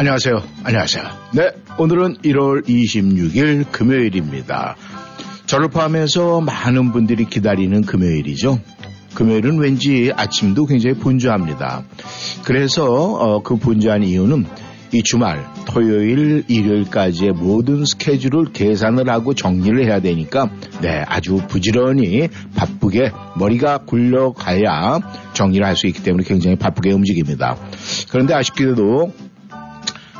안녕하세요. 안녕하세요. 네, 오늘은 1월 26일 금요일입니다. 저를 포함해서 많은 분들이 기다리는 금요일이죠. 금요일은 왠지 아침도 굉장히 분주합니다. 그래서 어, 그 분주한 이유는 이 주말, 토요일, 일요일까지의 모든 스케줄을 계산을 하고 정리를 해야 되니까 네, 아주 부지런히 바쁘게 머리가 굴러가야 정리를 할 수 있기 때문에 굉장히 바쁘게 움직입니다. 그런데 아쉽게도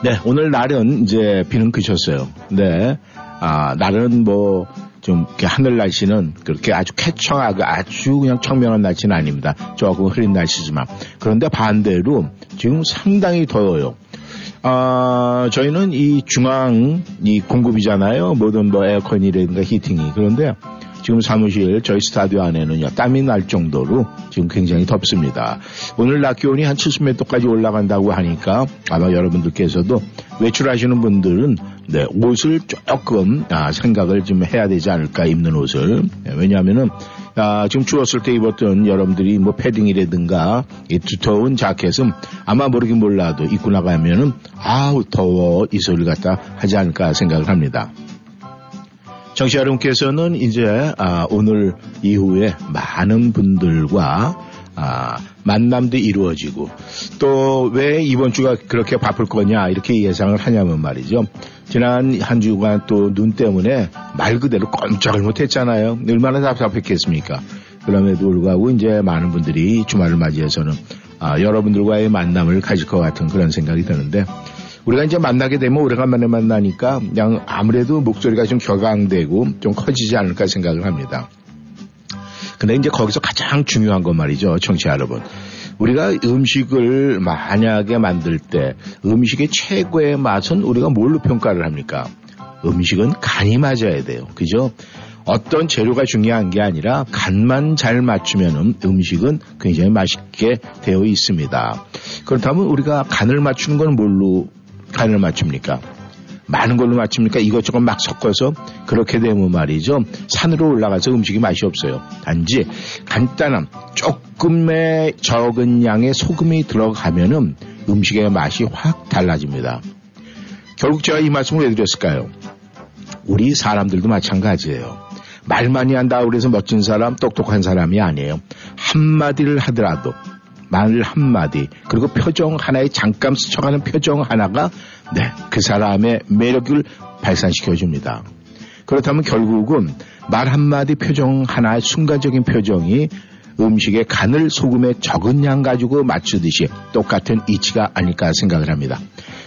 네, 오늘 날은 이제 비는 그쳤어요. 네. 아, 날은 뭐, 좀, 하늘 날씨는 그렇게 아주 쾌청하고 아주 그냥 청명한 날씨는 아닙니다. 조금 흐린 날씨지만. 그런데 반대로 지금 상당히 더워요. 아, 저희는 이 중앙, 이 공급이잖아요. 모든 뭐 에어컨이라든가 히팅이. 그런데 지금 사무실 저희 스타디오 안에는요 땀이 날 정도로 지금 굉장히 덥습니다. 오늘 낮 기온이 한 70m까지 올라간다고 하니까 아마 여러분들께서도 외출하시는 분들은 네, 옷을 조금 아, 생각을 좀 해야 되지 않을까 입는 옷을 네, 왜냐하면은 아, 지금 추웠을 때 입었던 여러분들이 뭐 패딩이라든가 이 두터운 자켓은 아마 모르긴 몰라도 입고 나가면은 아우 더워 이 소리를 갖다 하지 않을까 생각을 합니다. 정치 여러분께서는 이제 아, 오늘 이후에 많은 분들과 아, 만남도 이루어지고 또 왜 이번 주가 그렇게 바쁠 거냐 이렇게 예상을 하냐면 말이죠. 지난 한 주간 또 눈 때문에 말 그대로 꼼짝을 못했잖아요. 얼마나 답답했겠습니까? 그럼에도 불구하고 이제 많은 분들이 주말을 맞이해서는 아, 여러분들과의 만남을 가질 것 같은 그런 생각이 드는데 우리가 이제 만나게 되면 오래간만에 만나니까 그냥 아무래도 목소리가 좀 격앙되고 좀 커지지 않을까 생각을 합니다. 근데 이제 거기서 가장 중요한 건 말이죠. 청취자 여러분. 우리가 음식을 만약에 만들 때 음식의 최고의 맛은 우리가 뭘로 평가를 합니까? 음식은 간이 맞아야 돼요. 그죠? 어떤 재료가 중요한 게 아니라 간만 잘 맞추면 음식은 굉장히 맛있게 되어 있습니다. 그렇다면 우리가 간을 맞추는 건 뭘로 간을 맞춥니까? 많은 걸로 맞춥니까? 이것저것 막 섞어서 그렇게 되면 말이죠. 산으로 올라가서 음식이 맛이 없어요. 단지 간단한 조금의 적은 양의 소금이 들어가면은 음식의 맛이 확 달라집니다. 결국 제가 이 말씀을 왜 드렸을까요? 우리 사람들도 마찬가지예요. 말 많이 한다 그래서 멋진 사람, 똑똑한 사람이 아니에요. 한마디를 하더라도 말 한마디 그리고 표정 하나에 잠깐 스쳐가는 표정 하나가 네, 그 사람의 매력을 발산시켜 줍니다. 그렇다면 결국은 말 한마디 표정 하나의 순간적인 표정이 음식의 간을 소금에 적은 양 가지고 맞추듯이 똑같은 이치가 아닐까 생각을 합니다.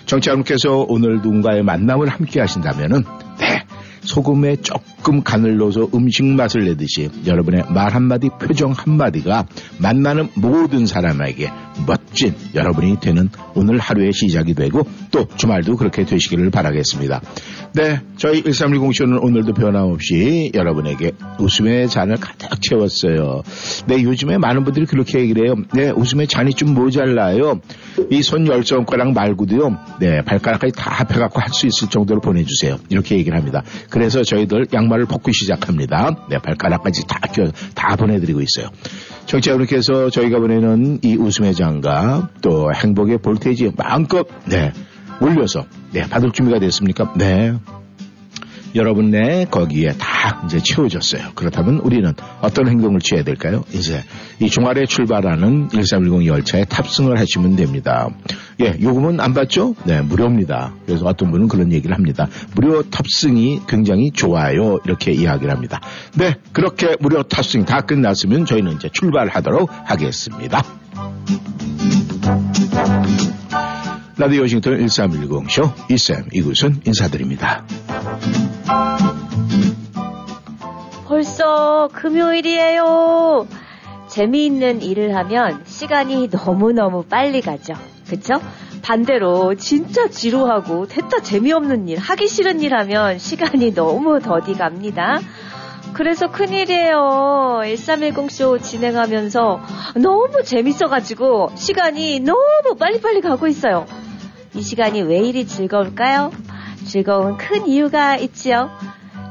정치자분께서 오늘 누군가의 만남을 함께 하신다면은 네, 소금에 조금 간을 넣어서 음식 맛을 내듯이 여러분의 말 한마디, 표정 한마디가 만나는 모든 사람에게 멋진 여러분이 되는 오늘 하루의 시작이 되고 또 주말도 그렇게 되시기를 바라겠습니다. 네, 저희 1310 쇼는 오늘도 변함없이 여러분에게 웃음의 잔을 가득 채웠어요. 네, 요즘에 많은 분들이 그렇게 얘기를 해요. 네, 웃음의 잔이 좀 모자라요. 이 손열 손가락 말고도요. 네, 발가락까지 다 합해갖고 할 수 있을 정도로 보내주세요. 이렇게 얘기를 합니다. 그래서 저희들 양말을 벗고 시작합니다. 네, 발가락까지 다, 다 보내드리고 있어요. 청취자 여러분께서 저희가 보내는 이 웃음의 장갑 또 행복의 볼테이지 마음껏 네 올려서 네 받을 준비가 됐습니까? 네 여러분 네 거기에 다 이제 채워졌어요. 그렇다면 우리는 어떤 행동을 취해야 될까요? 이제 이 종아리에 출발하는 1310 열차에 탑승을 하시면 됩니다. 예, 요금은 안 받죠? 네, 무료입니다. 그래서 어떤 분은 그런 얘기를 합니다. 무료 탑승이 굉장히 좋아요. 이렇게 이야기를 합니다. 네, 그렇게 무료 탑승이 다 끝났으면 저희는 이제 출발하도록 하겠습니다. 라디오 워싱턴 1310쇼 이쌤 이곳은 인사드립니다. 벌써 금요일이에요. 재미있는 일을 하면 시간이 너무너무 빨리 가죠. 그쵸? 반대로 진짜 지루하고 됐다 재미없는 일, 하기 싫은 일 하면 시간이 너무 더디 갑니다. 그래서 큰일이에요. 1310쇼 진행하면서 너무 재밌어가지고 시간이 너무 빨리빨리 가고 있어요. 이 시간이 왜 이리 즐거울까요? 즐거운 큰 이유가 있지요.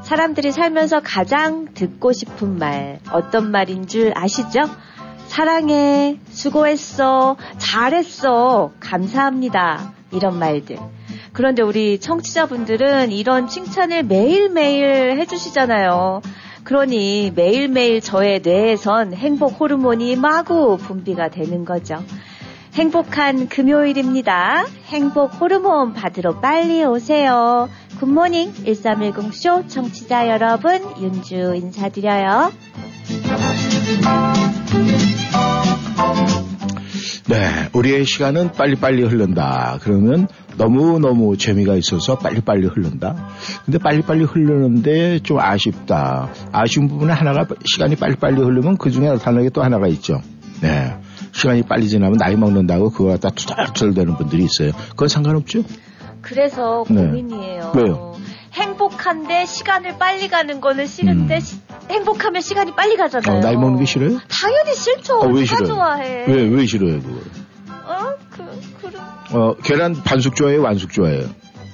사람들이 살면서 가장 듣고 싶은 말, 어떤 말인 줄 아시죠? 사랑해, 수고했어, 잘했어, 감사합니다. 이런 말들. 그런데 우리 청취자분들은 이런 칭찬을 매일매일 해주시잖아요. 그러니 매일매일 저의 뇌에선 행복 호르몬이 마구 분비가 되는 거죠. 행복한 금요일입니다. 행복 호르몬 받으러 빨리 오세요. 굿모닝 1310쇼 청취자 여러분 윤주 인사드려요. 네, 우리의 시간은 빨리빨리 흐른다. 그러면 너무너무 재미가 있어서 빨리빨리 흐른다. 근데 빨리빨리 흐르는데 좀 아쉽다. 아쉬운 부분은 하나가 시간이 빨리빨리 흐르면 그 중에 나타나게 또 하나가 있죠. 네. 시간이 빨리 지나면 나이 먹는다고 그거 갖다 투덜투덜 되는 분들이 있어요. 그건 상관없죠? 그래서 네. 고민이에요. 왜요? 행복한데 시간을 빨리 가는 거는 싫은데 음. 시- 행복하면 시간이 빨리 가잖아요. 어, 나이 먹는 게 싫어요? 당연히 싫죠. 어, 왜 싫어요? 좋아해? 왜, 왜 싫어요, 그거? 어? 그, 어, 계란 반숙 좋아해요, 완숙 좋아해요?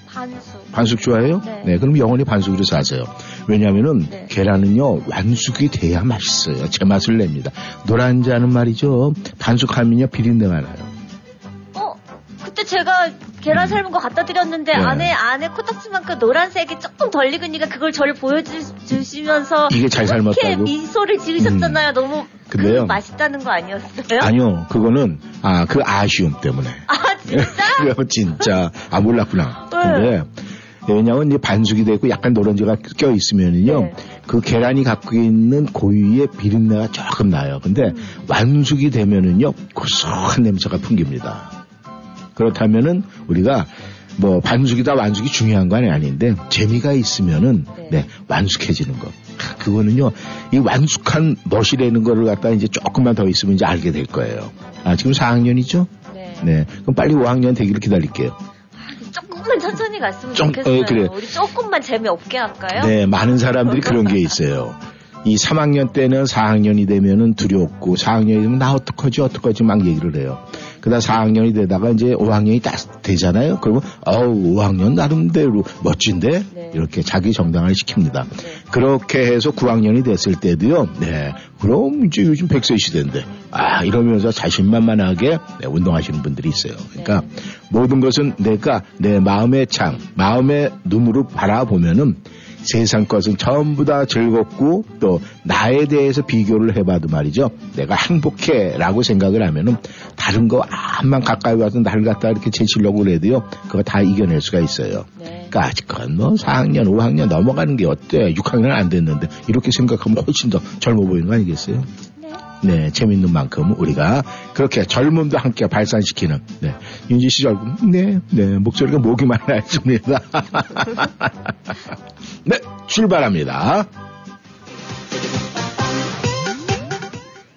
반수. 반숙 좋아해요? 네. 그럼 영원히 반숙으로 사세요. 왜냐면은 네. 계란은요 완숙이 돼야 맛있어요. 제 맛을 냅니다. 노란자는 말이죠. 반숙하면요 비린내가 나요. 어? 그때 제가 계란 삶은 거 갖다 드렸는데 네. 안에 안에 코딱지만큼 노란색이 조금 덜 익으니까 그걸 저를 보여주시면서 이게 잘 이렇게 삶았다고? 음. 미소를 지으셨잖아요. 너무 근데요. 그 맛있다는 거 아니었어요? 아니요, 그거는 아 그 아쉬움 때문에. 아 진짜? 진짜 아 몰랐구나. 네. 근데 왜냐면 이 반숙이 되고 약간 노란지가 껴 있으면은요 네. 그 계란이 갖고 있는 고유의 비린내가 조금 나요. 근데 음. 완숙이 되면은요 고소한 냄새가 풍깁니다. 그렇다면은 우리가 뭐 반숙이다 완숙이 중요한 건 아닌데 재미가 있으면은 네. 네, 완숙해지는 거. 아, 그거는요 이 완숙한 멋이라는 거를 갖다 이제 조금만 더 있으면 이제 알게 될 거예요. 아 지금 4학년이죠? 네. 네. 그럼 빨리 5학년 되기를 기다릴게요. 조금만 천천히 갔으면 좀, 좋겠어요. 어, 그래. 우리 조금만 재미없게 할까요? 네, 많은 사람들이 그런 게 있어요. 이 3학년 때는 4학년이 되면은 두렵고 4학년이 되면 나 어떡하지 어떡하지 막 얘기를 해요. 그다음 4학년이 되다가 이제 5학년이 딱 되잖아요. 그러면 어우 5학년 나름대로 멋진데 네. 이렇게 자기 정당화를 시킵니다. 네. 그렇게 해서 9학년이 됐을 때도요. 네. 그럼 이제 요즘 100세 시대인데 아 이러면서 자신만만하게 네, 운동하시는 분들이 있어요. 그러니까 모든 것은 내가 내 마음의 창, 마음의 눈으로 바라보면은 세상 것은 전부 다 즐겁고 또 나에 대해서 비교를 해봐도 말이죠. 내가 행복해라고 생각을 하면은 다른 거 암만 가까이 와서 나를 갖다 이렇게 제치려고 그래도요. 그거 다 이겨낼 수가 있어요. 네. 그러니까 아직은 뭐 4학년, 5학년 넘어가는 게 어때? 6학년 안 됐는데 이렇게 생각하면 훨씬 더 젊어 보이는 거 아니겠어요? 네. 네, 재밌는 만큼 우리가 그렇게 젊음도 함께 발산시키는 네, 윤지 씨 젊음, 네, 네 목소리가 목이만 나있습니다. 네, 출발합니다.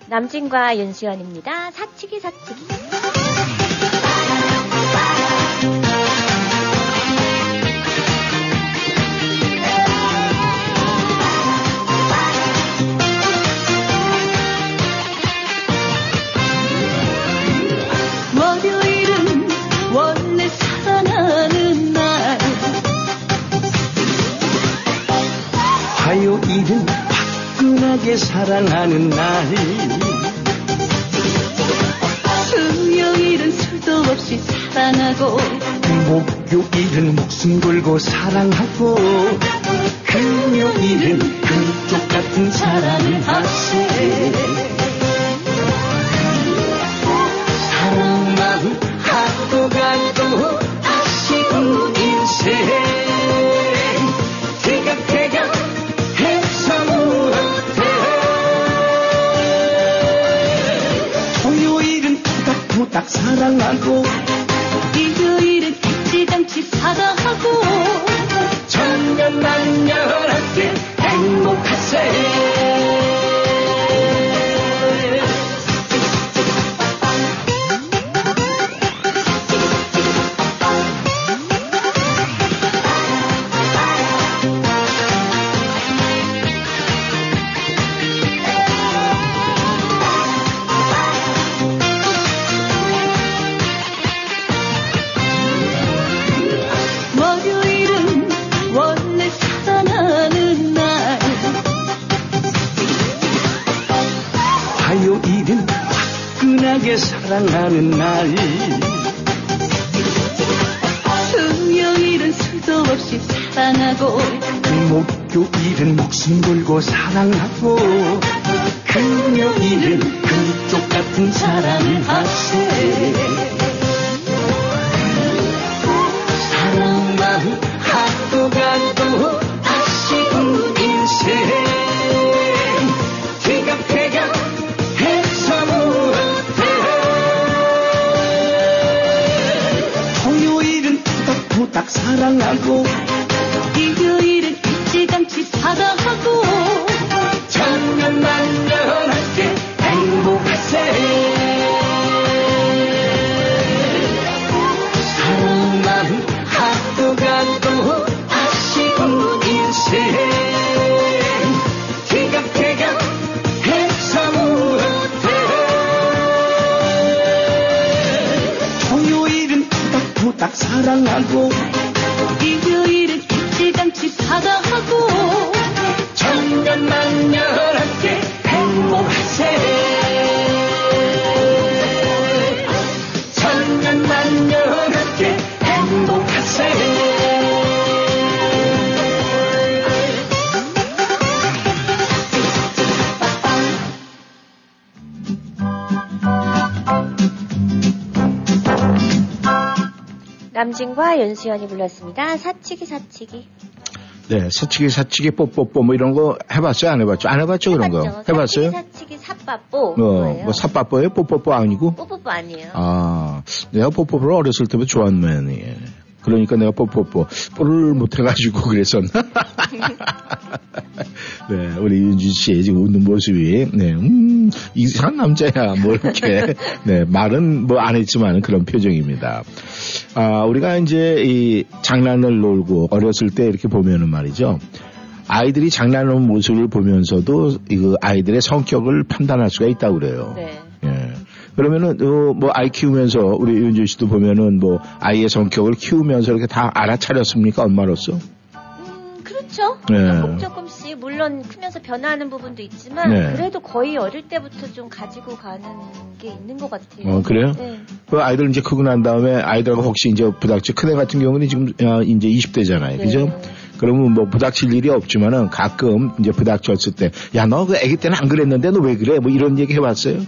남진과 윤수연입니다. 사치기 사치기. 사랑하는 날이. 수요일은 수도 없이 사랑하고 목요일은 목숨 걸고 사랑하고 금요일은 그쪽 같은 사랑을 하세요 사 남진과 연수연이 불렀습니다. 사치기 사치기. 네, 사치기, 사치기, 뽀뽀뽀 뭐 이런 거 해봤어요? 안 해봤죠? 안 해봤죠? 그런 거? 해봤죠. 해봤어요? 사치기 사치기 삿바뽀. 어? 뭐 삿바뽀예요? 뽀뽀뽀 아니고? 뽀뽀뽀 아니에요. 아, 내가 뽀뽀뽀를 어렸을 때부터 면이. 그러니까 내가 뽀뽀뽀, 뽀를 못해가지고 그랬었나? 네, 우리 윤주 씨의 지금 웃는 모습이, 네, 음, 이상한 남자야, 뭐 이렇게. 네, 말은 뭐 안 했지만 그런 표정입니다. 아, 우리가 이제 이 장난을 놀고 어렸을 때 이렇게 보면은 말이죠. 아이들이 장난하는 모습을 보면서도 이거 아이들의 성격을 판단할 수가 있다고 그래요. 네. 예. 그러면은 어, 뭐 아이 키우면서 우리 윤주 씨도 보면은 뭐 아이의 성격을 키우면서 이렇게 다 알아차렸습니까 엄마로서? 음, 그렇죠. 네. 조금 조금씩 물론 크면서 변화하는 부분도 있지만 네. 그래도 거의 어릴 때부터 좀 가지고 가는 게 있는 것 같아요. 어 그래요? 네. 그 아이들 이제 크고 난 다음에 아이들하고 혹시 이제 부닥치 큰애 같은 경우는 지금 어, 이제 20대잖아요, 네. 그죠? 그러면 뭐 부닥칠 일이 없지만은 가끔 이제 부닥쳤을 때 야 너그 아기 때는 안 그랬는데 너 왜 그래? 뭐 이런 얘기 해봤어요?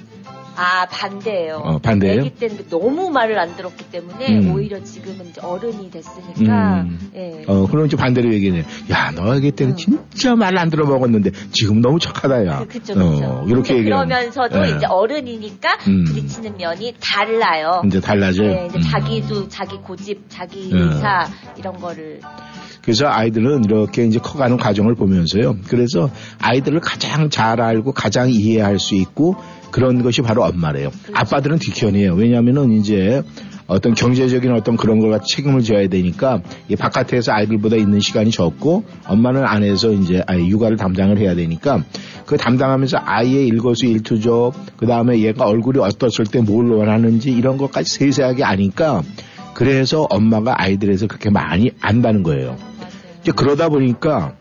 아 반대예요. 어, 반대예요? 아기 때는 너무 말을 안 들었기 때문에 음. 오히려 지금은 이제 어른이 됐으니까 음. 예. 어 그럼 이제 반대로 얘기해. 야너 아기 때는 음. 진짜 말 안 들어 먹었는데 지금 너무 착하다 야. 그- 그쵸, 그쵸. 어, 이렇게 얘기하면 그러면서도 예. 이제 어른이니까 음. 부딪히는 면이 달라요. 이제 달라져요. 네, 이제 음. 자기도 자기 고집, 자기 음. 의사 이런 거를 그래서 아이들은 이렇게 이제 커가는 과정을 보면서요. 그래서 아이들을 가장 잘 알고 가장 이해할 수 있고 그런 것이 바로 엄마래요. 아빠들은 뒷편이에요. 왜냐하면은 이제 어떤 경제적인 어떤 그런 걸 책임을 져야 되니까 이 바깥에서 아이들보다 있는 시간이 적고 엄마는 안에서 이제 아이 육아를 담당을 해야 되니까 그 담당하면서 아이의 일거수 일투족 그 다음에 얘가 얼굴이 어떻을 때 뭘 원하는지 이런 것까지 세세하게 아니까 그래서 엄마가 아이들에서 그렇게 많이 안다는 거예요. 이제 그러다 보니까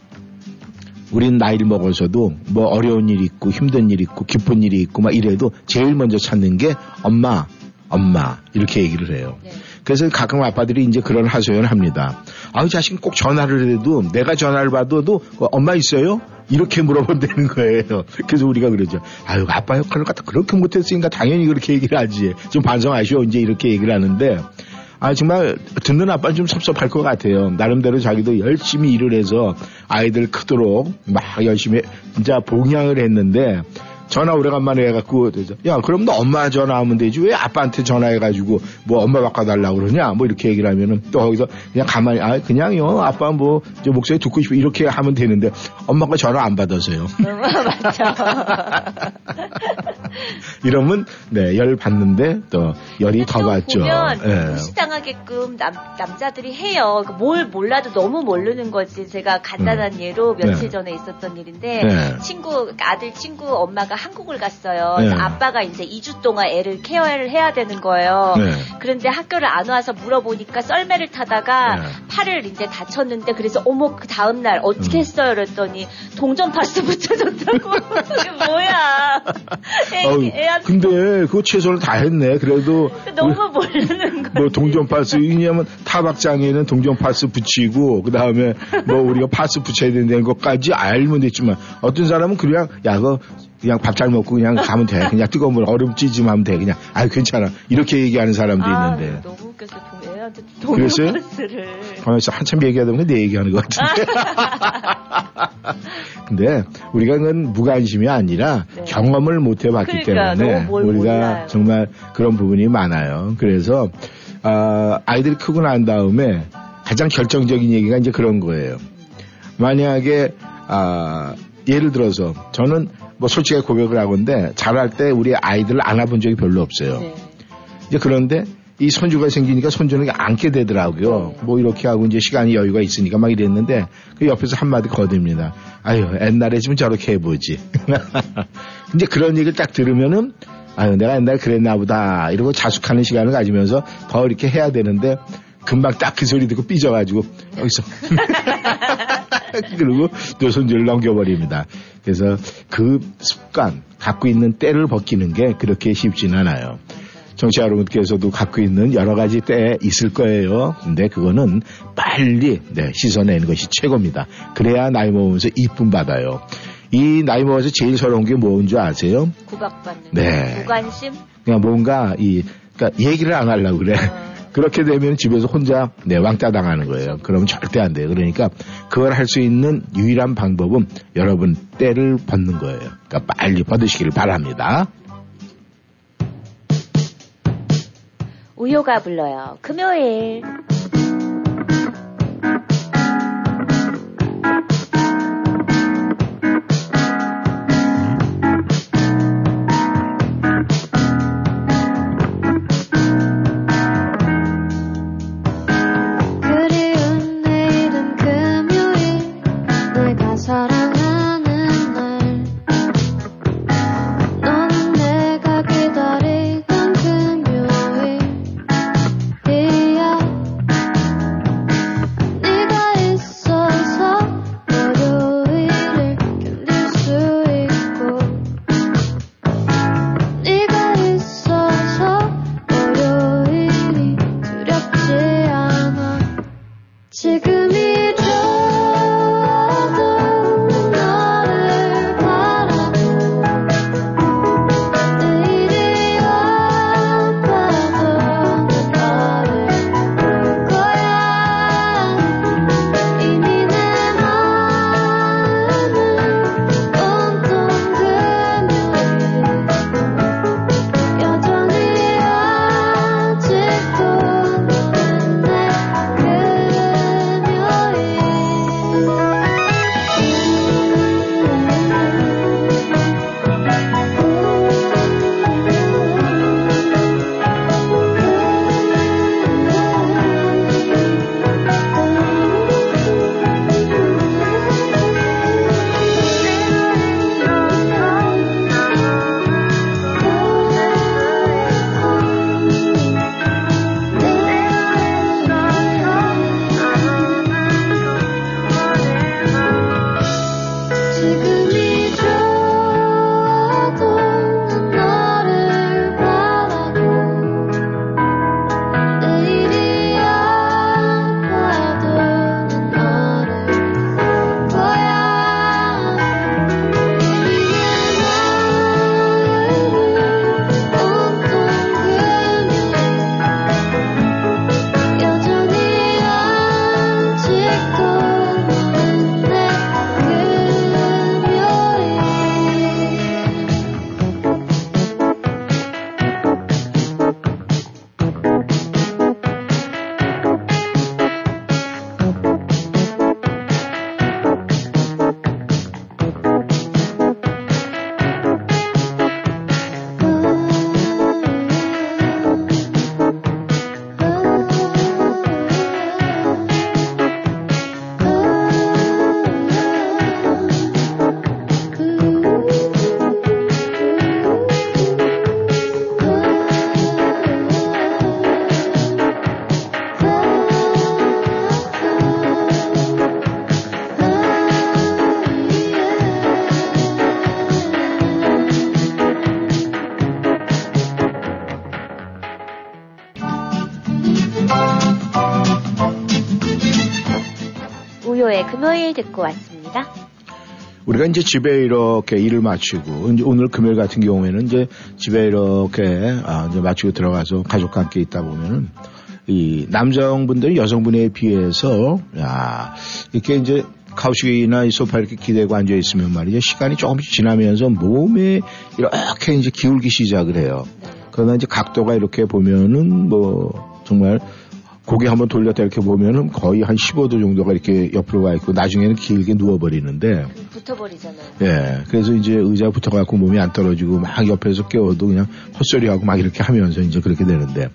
우린 나이를 먹어서도 뭐 어려운 일 있고 힘든 일 있고 기쁜 일이 있고 막 이래도 제일 먼저 찾는 게 엄마, 엄마 이렇게 얘기를 해요. 네. 그래서 가끔 아빠들이 이제 그런 하소연을 합니다. 아우 자식 꼭 전화를 해도 내가 전화를 받아도 어, 엄마 있어요? 이렇게 물어본다는 거예요. 그래서 우리가 그러죠. 아유 아빠 역할을 갖다 그렇게 못했으니까 당연히 그렇게 얘기를 하지. 좀 반성하시오 이제 이렇게 얘기를 하는데 아 정말 듣는 아빠는 좀 섭섭할 것 같아요. 나름대로 자기도 열심히 일을 해서 아이들 크도록 막 열심히 진짜 봉양을 했는데 전화 오래간만에 해갖고 야 그럼 너 엄마 전화하면 되지 왜 아빠한테 전화해가지고 뭐 엄마 바꿔달라고 그러냐 뭐 이렇게 얘기를 하면은 또 거기서 그냥 가만히 아 그냥요 아빠 뭐저 목소리 듣고 싶어 이렇게 하면 되는데 엄마가 전화 안 받아서요 맞죠. 이러면 네 열 받는데 또 열이 더또 받죠 보면 예. 무시당하게끔 남, 남자들이 해요. 그뭘 몰라도 너무 모르는 거지. 제가 간단한 예로 며칠 네. 전에 있었던 일인데 네. 친구 아들 친구 엄마가 한국을 갔어요. 네. 아빠가 이제 2주 동안 애를 케어를 해야 되는 거예요. 네. 그런데 학교를 안 와서 물어보니까 썰매를 타다가 네. 팔을 이제 다쳤는데 그래서 어머 그 다음 날 어떻게 음. 했어요? 그랬더니 동전 파스 붙여줬다고. 그게 뭐야? 애, 어우, 애한테 근데 그거 최선을 다 했네 그래도 너무 모르는 거지. 뭐 동전 파스 왜냐면 타박상에는 동전 파스 붙이고 그 다음에 뭐 우리가 파스 붙여야 된다는 것까지 알면 됐지만 어떤 사람은 그냥 야 그거 그냥 밥 잘 먹고 그냥 가면 돼 그냥 뜨거운 물 얼음 찌짐 하면 돼 그냥 아 괜찮아 이렇게 얘기하는 사람도 아, 있는데 너무 웃겼어. 동, 애한테? 동물버스를. 가만있어 한참 얘기하다 보니 내 얘기하는 것 같은데 근데 우리가 그건 무관심이 아니라 네. 경험을 못 해봤기 그러니까, 때문에 우리가 몰라요. 정말 그런 부분이 많아요. 그래서 아, 아이들이 크고 난 다음에 가장 결정적인 얘기가 이제 그런 거예요. 만약에 아, 예를 들어서 저는 뭐 솔직히 고백을 하건데 자랄 때 우리 아이들을 안아본 적이 별로 없어요. 네. 이제 그런데 이 손주가 생기니까 손주는 안게 되더라고요. 뭐 이렇게 하고 이제 시간이 여유가 있으니까 막 이랬는데 그 옆에서 한마디 거듭니다. 아유 옛날에 좀 저렇게 해보지. 이제 그런 얘기를 딱 들으면은 아유 내가 옛날에 그랬나 보다 이러고 자숙하는 시간을 가지면서 더 이렇게 해야 되는데 금방 딱 그 소리 듣고 삐져가지고 여기서 그리고 또 손주를 넘겨버립니다. 그래서 그 습관 갖고 있는 때를 벗기는 게 그렇게 쉽진 않아요. 정치자 여러분께서도 갖고 있는 여러 가지 때 있을 거예요. 근데 그거는 빨리 네, 씻어내는 것이 최고입니다. 그래야 나이 먹으면서 이쁨 받아요. 이 나이 먹어서 제일 서러운 게 뭔 줄 아세요? 구박받는 네. 무관심. 그냥 뭔가 이 그러니까 얘기를 안 하려고 그래. 어. 그렇게 되면 집에서 혼자 네, 왕따 당하는 거예요. 그러면 절대 안 돼요. 그러니까 그걸 할 수 있는 유일한 방법은 여러분 때를 벗는 거예요. 그러니까 빨리 벗으시기를 바랍니다. 우효가 불러요. 금요일. 듣고 왔습니다. 우리가 이제 집에 이렇게 일을 마치고 이제 오늘 금요일 같은 경우에는 이제 집에 이렇게 아, 이제 마치고 들어가서 가족과 함께 있다 보면은 이 남성분들이 여성분에 비해서 야 이렇게 이제 카우식이나 이 소파 이렇게 기대고 앉아 있으면 말이죠 시간이 조금씩 지나면서 몸에 이렇게 이제 기울기 시작을 해요. 그러나 이제 각도가 이렇게 보면은 뭐 정말 고개 한번 돌렸다 이렇게 보면은 거의 한 15도 정도가 이렇게 옆으로 가 있고 나중에는 길게 누워버리는데 붙어버리잖아요. 예 그래서 이제 의자 붙어갖고 몸이 안 떨어지고 막 옆에서 깨워도 그냥 헛소리하고 막 이렇게 하면서 이제 그렇게 되는데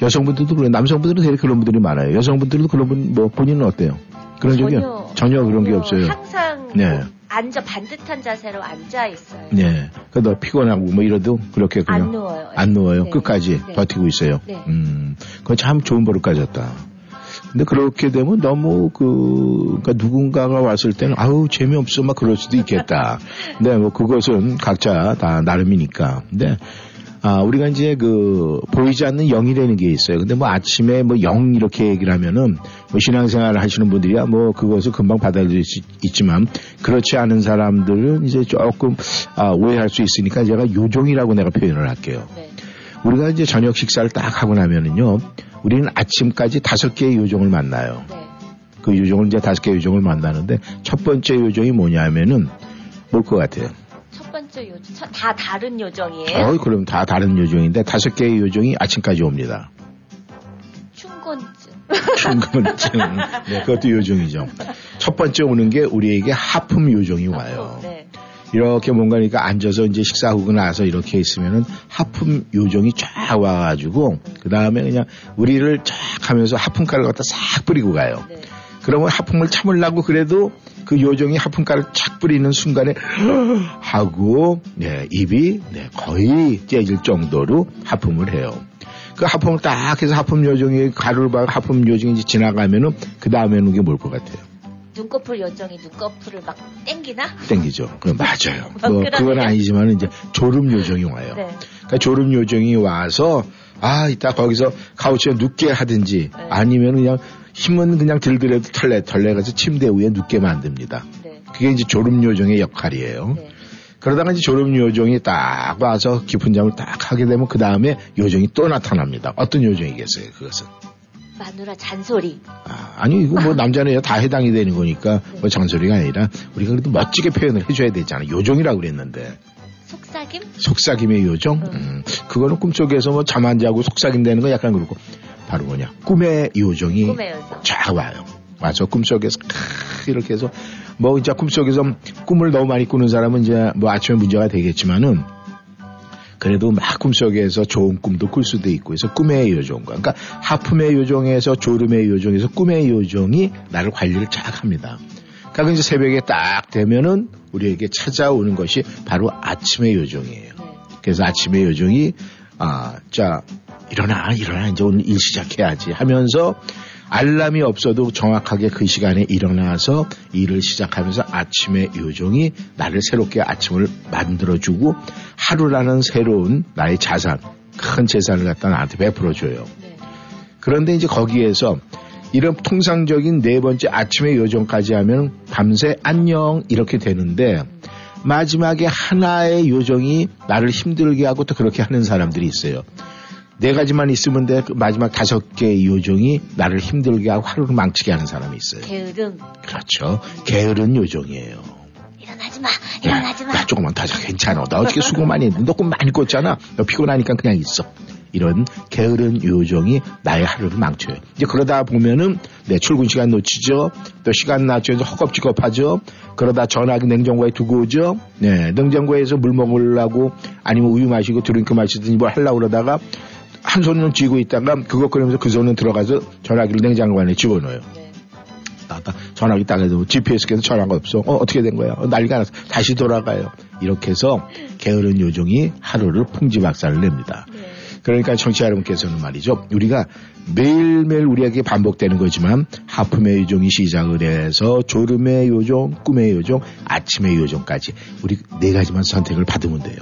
여성분들도 그래 남성분들은 되게 그런 분들이 많아요 여성분들도 그런 분 뭐 본인은 어때요 그런 적이 전혀, 전혀 그런 게 없어요 항상 네. 뭐 앉아 반듯한 자세로 앉아 있어요. 네. 그너 피곤하고 뭐 이러도 그렇게 그냥 안 누워요. 안 누워요. 네. 끝까지 네. 버티고 있어요. 네. 음, 그건 참 좋은 버릇 가졌다. 근데 그렇게 되면 너무 그, 그러니까 누군가가 왔을 때는 아우 재미없어 막 그럴 수도 있겠다. 근데 뭐 그것은 각자 다 나름이니까. 근데 아, 우리가 이제 그, 보이지 않는 영이라는 게 있어요. 근데 뭐 아침에 뭐 영 이렇게 얘기를 하면은 뭐 신앙생활을 하시는 분들이야 뭐 그것을 금방 받아들일 수 있지만 그렇지 않은 사람들은 이제 조금 아, 오해할 수 있으니까 제가 요종이라고 내가 표현을 할게요. 네. 우리가 이제 저녁 식사를 딱 하고 나면은요, 우리는 아침까지 다섯 개의 요종을 만나요. 네. 그 요종을 이제 다섯 개의 요종을 만나는데 첫 번째 요종이 뭐냐면은 뭘 것 같아요? 첫 번째 요정 첫- 다 다른 요정이에요. 어, 그럼 다 다른 요종인데 다섯 개의 요종이 아침까지 옵니다. 충곤증. 충곤증. 네, 그것도 요종이죠. 첫 번째 오는 게 우리에게 하품 요종이 와요. 네. 이렇게 뭔가 그러니까 앉아서 이제 식사하고 나서 이렇게 있으면은 하품 요정이 쫙 와가지고 그 다음에 그냥 우리를 쫙 하면서 하품가를 갖다 싹 뿌리고 가요. 네. 그러면 하품을 참으려고 그래도 그 요정이 하품가를 착 뿌리는 순간에 하고 네, 입이 네, 거의 째질 정도로 하품을 해요. 그 하품을 딱 해서 하품 요정이 가루를 봐 하품 요정이 지나가면은 그 다음에는 게뭘 것 같아요? 눈꺼풀 요정이 눈꺼풀을 막 땡기나? 땡기죠. 그럼 맞아요. 막 뭐. 그건 아니지만 이제 졸음 요정이 와요. 네. 그러니까 졸음 요정이 와서 아 이따 거기서 카우치에 눕게 하든지 네. 아니면 그냥 힘은 그냥 들더라도 털레 털레 가서 침대 위에 눕게 만듭니다. 네. 그게 이제 졸음 요정의 역할이에요. 네. 그러다가 이제 졸음 요정이 딱 와서 깊은 잠을 딱 하게 되면 그 다음에 요정이 또 나타납니다. 어떤 요정이겠어요? 그것은 마누라 잔소리. 아, 니 이거 뭐 남자는 다 해당이 되는 거니까 뭐 잔소리가 아니라 우리가 그래도 멋지게 표현을 해줘야 되잖아. 요정이라고 그랬는데. 속삭임? 속삭임의 요정? 음, 그거는 꿈속에서 뭐 잠 안 자고 속삭인다는 건 약간 그렇고 바로 뭐냐 꿈의 요정이 꿈의 요정. 쫙 와요. 와서 꿈속에서 크 이렇게 해서 뭐 이제 꿈속에서 꿈을 너무 많이 꾸는 사람은 이제 뭐 아침에 문제가 되겠지만은 그래도 막 꿈속에서 좋은 꿈도 꿀 수도 있고 해서 꿈의 요정과 그러니까 하품의 요정에서 졸음의 요정에서 꿈의 요정이 나를 관리를 쫙 합니다. 그러니까 이제 새벽에 딱 되면은 우리에게 찾아오는 것이 바로 아침의 요정이에요. 네. 그래서 아침에 요정이 아, 자 일어나 일어나 이제 오늘 일 시작해야지 하면서 알람이 없어도 정확하게 그 시간에 일어나서 일을 시작하면서 아침에 요정이 나를 새롭게 아침을 만들어주고 하루라는 새로운 나의 자산, 큰 재산을 갖다 나한테 베풀어줘요. 네. 그런데 이제 거기에서 이런 통상적인 네 번째 아침의 요정까지 하면 밤새 안녕 이렇게 되는데 마지막에 하나의 요정이 나를 힘들게 하고 또 그렇게 하는 사람들이 있어요. 네 가지만 있으면 돼. 그 마지막 다섯 개의 요정이 나를 힘들게 하고 하루를 망치게 하는 사람이 있어요. 게으름. 그렇죠. 게으른 요정이에요. 일어나지 마. 일어나지 마. 나 조금만 더 자. 괜찮아. 너 어저께 수고 많이 했는데. 너 꿈 많이 꿨잖아. 너 피곤하니까 그냥 있어. 이런 게으른 요정이 나의 하루를 망쳐요. 이제 그러다 보면은 내 출근 시간 놓치죠. 또 시간 놓쳐서 허겁지겁하죠. 그러다 전화기 냉장고에 두고 오죠. 네, 냉장고에서 물 먹으려고 아니면 우유 마시고 드링크 마시든지 뭘 하려고 그러다가 한 손은 쥐고 있다가 그거 끓이면서 그 손은 들어가서 전화기를 냉장고 안에 집어넣어요. 네. 나다 전화기 딱 해서 GPS께서 전화가 없어. 어, 어떻게 된 거야? 어, 난리가 나서 다시 돌아가요. 이렇게 해서 게으른 요정이 하루를 풍지박살을 냅니다. 네. 그러니까 청취자 여러분께서는 말이죠. 우리가 매일매일 우리에게 반복되는 거지만 하품의 요정이 시작을 해서 졸음의 요정, 꿈의 요정, 아침의 요정까지 우리 네 가지만 선택을 받으면 돼요.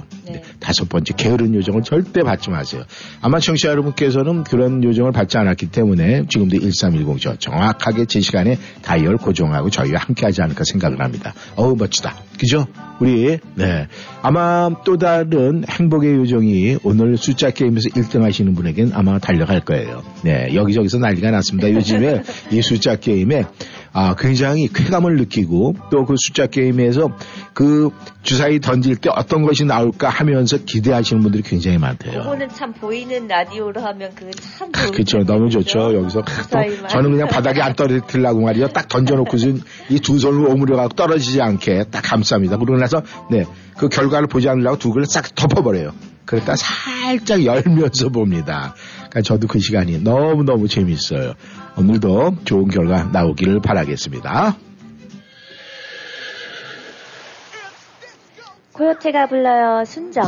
다섯 번째 게으른 요정을 절대 받지 마세요. 아마 청취자 여러분께서는 그런 요정을 받지 않았기 때문에 지금도 1310저 정확하게 제 시간에 다이얼 고정하고 저희와 함께 하지 않을까 생각을 합니다. 어우 멋지다. 그죠? 우리 네. 아마 또 다른 행복의 요정이 오늘 숫자 게임에서 1등 하시는 분에겐 아마 달려갈 거예요. 네. 여기저기서 난리가 났습니다. 요즘에 이 숫자 게임에 아, 굉장히 쾌감을 느끼고 또 그 숫자 게임에서 그 주사위 던질 때 어떤 것이 나올까 하면서 기대하시는 분들이 굉장히 많대요. 그거는 참 보이는 라디오로 하면 그참 그렇죠. 너무 좋죠. 여기서 또 저는 그냥 바닥에 안 떨어뜨리려고 말이죠. 딱 던져놓고서 이두 손을 오므려가고 떨어지지 않게 딱 감쌉니다. 그러고 나서 네. 그 결과를 보지 않으려고 두 개를 싹 덮어버려요. 그러니까 살짝 열면서 봅니다. 그러니까 저도 그 시간이 너무너무 재밌어요. 오늘도 좋은 결과 나오기를 바라겠습니다. 코요테가 불러요 순정.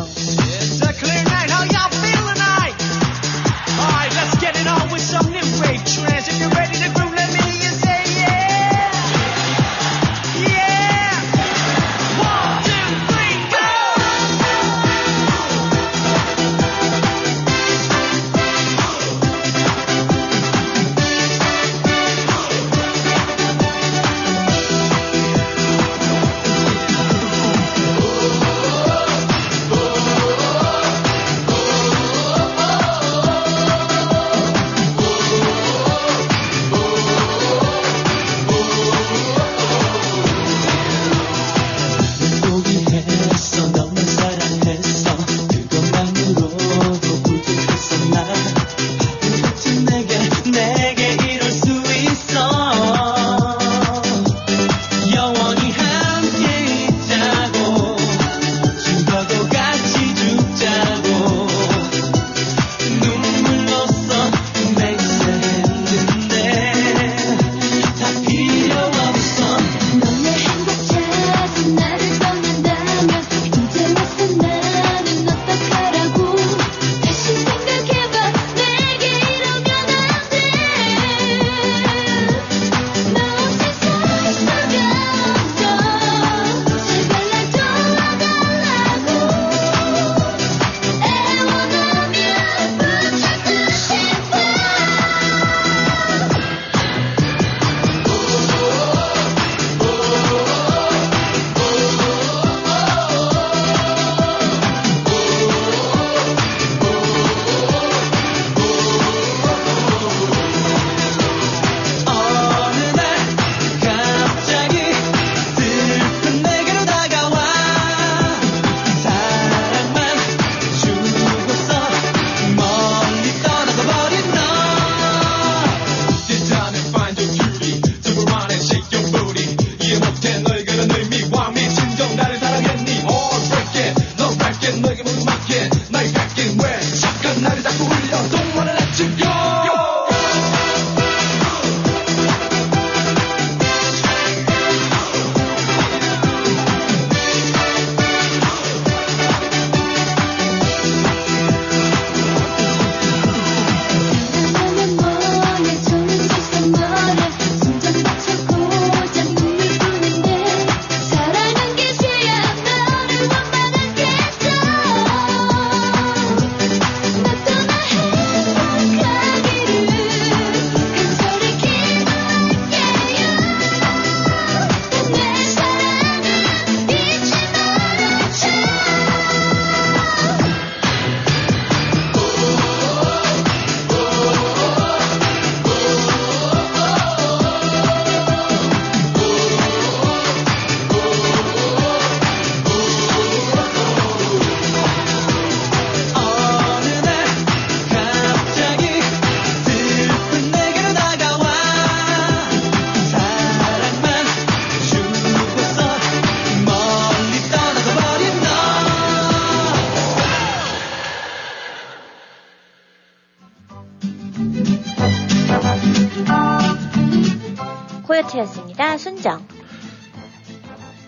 코요테였습니다. 순정.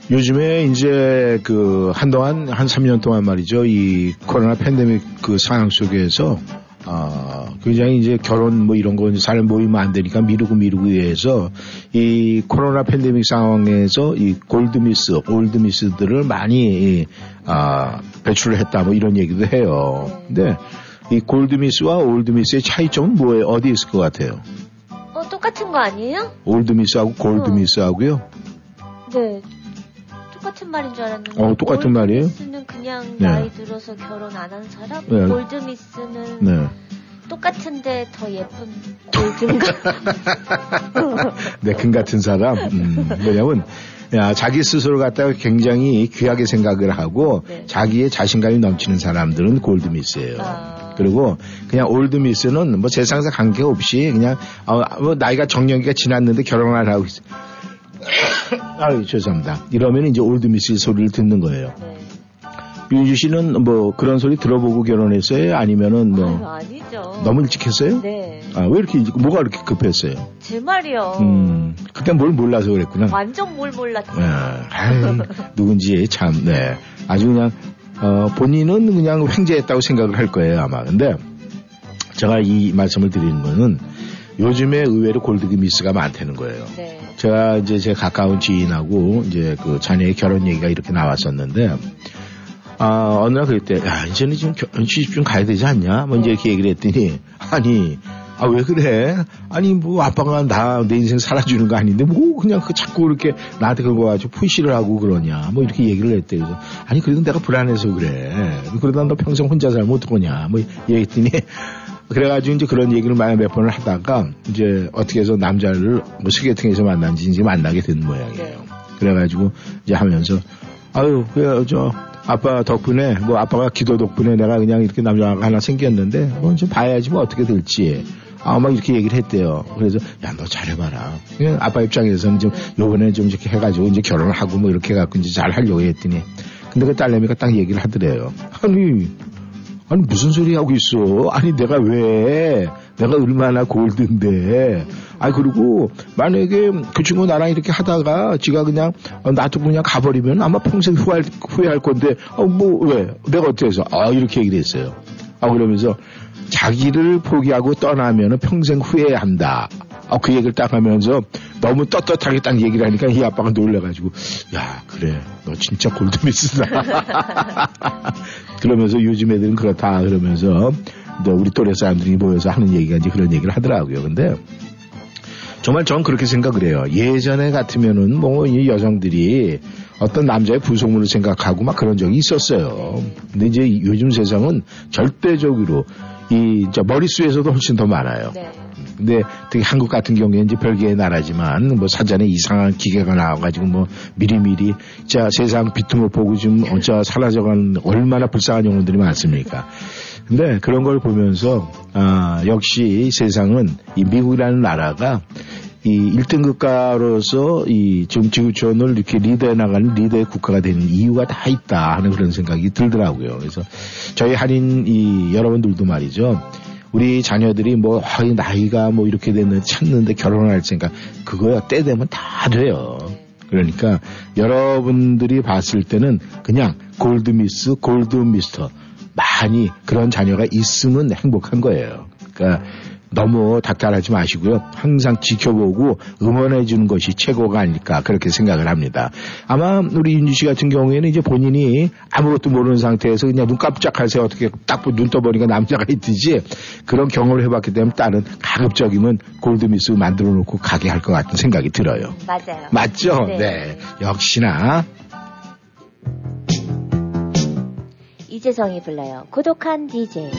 요즘에 이제 그 한동안 한 3년 동안 말이죠. 이 코로나 팬데믹 그 상황 속에서 어, 굉장히 이제 결혼 뭐 이런 거잘 모이면 안 되니까 미루고 미루고 해서 이 코로나 팬데믹 상황에서 이 골드미스, 올드미스들을 많이 이, 아, 배출을 했다 뭐 이런 얘기도 해요. 근데 이 골드미스와 올드미스의 차이점은 뭐예요? 어디 있을 것 같아요? 어, 똑같은 거 아니에요? 올드미스하고 골드미스하고요. 네. 똑같은 말인 줄 알았는데. 어, 똑같은 말이에요? 골드미스는 그냥 네. 나이 들어서 결혼 안 한 사람? 네. 골드미스는 네. 똑같은데 더 예쁜 골든가? 네, 금 같은 사람. 음, 뭐냐면, 야, 자기 스스로 갖다가 굉장히 귀하게 생각을 하고 네. 자기의 자신감이 넘치는 사람들은 골드미스예요. 아. 그리고 그냥 올드미스는 뭐 세상사 관계 없이 그냥 어, 뭐 나이가 정년기가 지났는데 결혼을 하고 있어. 아유, 죄송합니다. 이러면 이제 올드미스 소리를 듣는 거예요. 네. 윤주 씨는 뭐 그런 소리 들어보고 결혼했어요? 아니면은 아유, 뭐 아니죠. 너무 일찍 했어요? 네. 아, 왜 이렇게 일찍- 뭐가 이렇게 급했어요? 제 말이요. 음, 그때 뭘 몰라서 그랬구나. 완전 뭘 몰랐지. 네, 아유, 누군지 참, 네. 아주 그냥, 어, 본인은 그냥 횡재했다고 생각을 할 거예요, 아마. 근데, 제가 이 말씀을 드리는 거는, 요즘에 의외로 골드미스가 많다는 거예요. 네. 제가 이제 제 가까운 지인하고, 이제 그 자녀의 결혼 얘기가 이렇게 나왔었는데, 아, 어느 날 그랬대, 야, 이제는 좀 결혼 시집 좀 가야 되지 않냐? 뭐 이제 이렇게 얘기를 했더니, 아니, 아, 왜 그래? 아니, 뭐, 아빠가 나, 내 인생 살아주는 거 아닌데, 뭐, 그냥 그 자꾸 그렇게 나한테 그거 가지고 푸시를 하고 그러냐. 뭐, 이렇게 얘기를 했대. 그래서, 아니, 그래도 내가 불안해서 그래. 그러다 너 평생 혼자 살면 어떡하냐. 뭐, 얘기했더니, 그래가지고 이제 그런 얘기를 많이 몇 번을 하다가, 이제 어떻게 해서 남자를 뭐 소개팅에서 만난 지 이제 만나게 된 모양이에요. 네. 그래가지고 이제 하면서, 아유, 그, 저, 아빠 덕분에, 뭐 아빠가 기도 덕분에 내가 그냥 이렇게 남자가 하나 생겼는데, 뭐 좀 봐야지 뭐 어떻게 될지. 아, 막 이렇게 얘기를 했대요. 그래서, 야, 너 잘해봐라. 그냥 아빠 입장에서는 좀, 요번에 좀 이렇게 해가지고 이제 결혼을 하고 뭐 이렇게 해갖고 이제 잘 하려고 했더니. 근데 그 딸내미가 딱 얘기를 하더래요. 아니, 아니 무슨 소리 하고 있어? 아니 내가 왜? 내가 얼마나 골든데? 아 그리고 만약에 그 친구 나랑 이렇게 하다가 지가 그냥 어, 놔두고 그냥 가버리면 아마 평생 후회할, 후회할 건데 어 뭐 왜? 내가 어떻게 해서? 아 이렇게 얘기를 했어요. 아 그러면서 자기를 포기하고 떠나면은 평생 후회한다. 아, 그 얘기를 딱 하면서 너무 떳떳하게 딱 얘기를 하니까 이 아빠가 놀래가지고, 야, 그래. 너 진짜 골드미스다. 그러면서 요즘 애들은 그렇다. 그러면서 너 우리 또래 사람들이 모여서 하는 얘기가 이제 그런 얘기를 하더라고요. 근데 정말 전 그렇게 생각을 해요. 예전에 같으면은 뭐 이 여성들이 어떤 남자의 부속물을 생각하고 막 그런 적이 있었어요. 근데 이제 요즘 세상은 절대적으로 이 이제 머릿수에서도 훨씬 더 많아요. 네. 근데 특히 한국 같은 경우에 이제 별개의 나라지만 뭐 사전에 이상한 기계가 나와가지고 뭐 미리미리 자 세상 비틈을 보고 좀 어, 저 사라져가는 얼마나 불쌍한 영혼들이 많습니까? 근데 그런 걸 보면서 아 역시 세상은 이 미국이라는 나라가 이 1등 국가로서 이 지금 지구촌을 이렇게 리더해 나가는 리더의 국가가 되는 이유가 다 있다 하는 그런 생각이 들더라고요. 그래서 저희 한인 이 여러분들도 말이죠. 우리 자녀들이 뭐 아, 이 나이가 뭐 이렇게 됐는데 찾는데 결혼할 생각 그거야 때 되면 다 돼요. 그러니까 여러분들이 봤을 때는 그냥 골드미스, 골드미스터 많이 그런 자녀가 있으면 행복한 거예요. 그러니까 너무 닥달하지 마시고요. 항상 지켜보고 응원해 주는 것이 최고가 아닐까 그렇게 생각을 합니다. 아마 우리 윤주 씨 같은 경우에는 이제 본인이 아무것도 모르는 상태에서 그냥 눈새 어떻게 딱 눈 떠보니까 남자가 있듯이 그런 경험을 해봤기 때문에 딸은 가급적이면 골드미스 만들어 놓고 가게 할 것 같은 생각이 들어요. 맞아요. 맞죠? 네. 네. 역시나 이재성이 불러요. 고독한 DJ.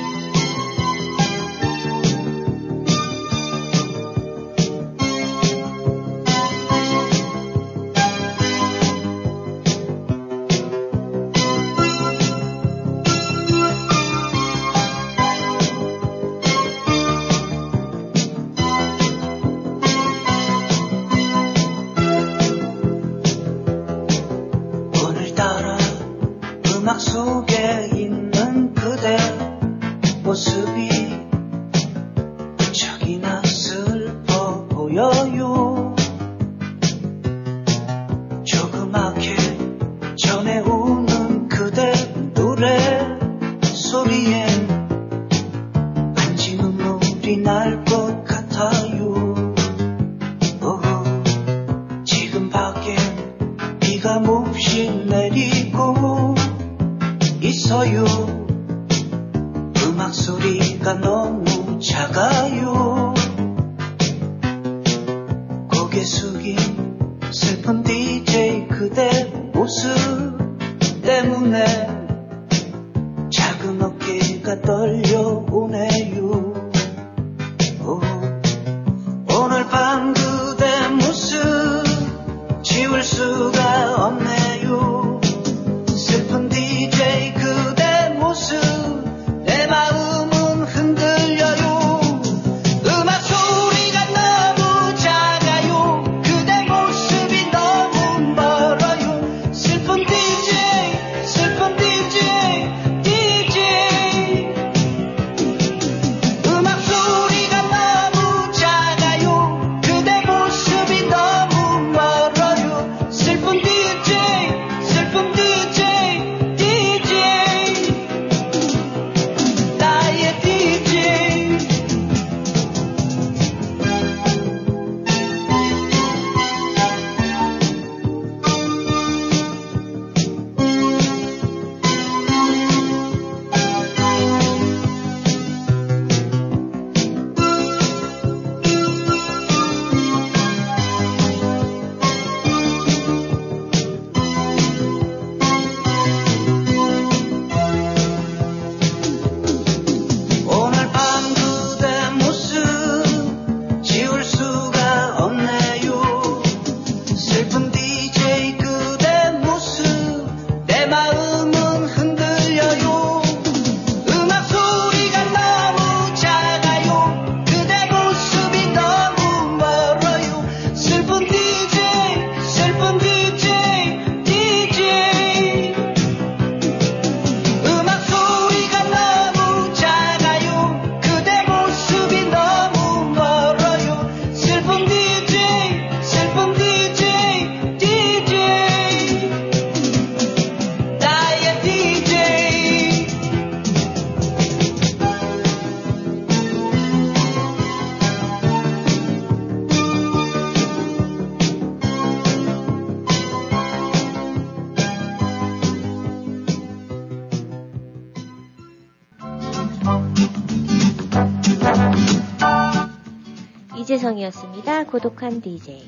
고독한 DJ.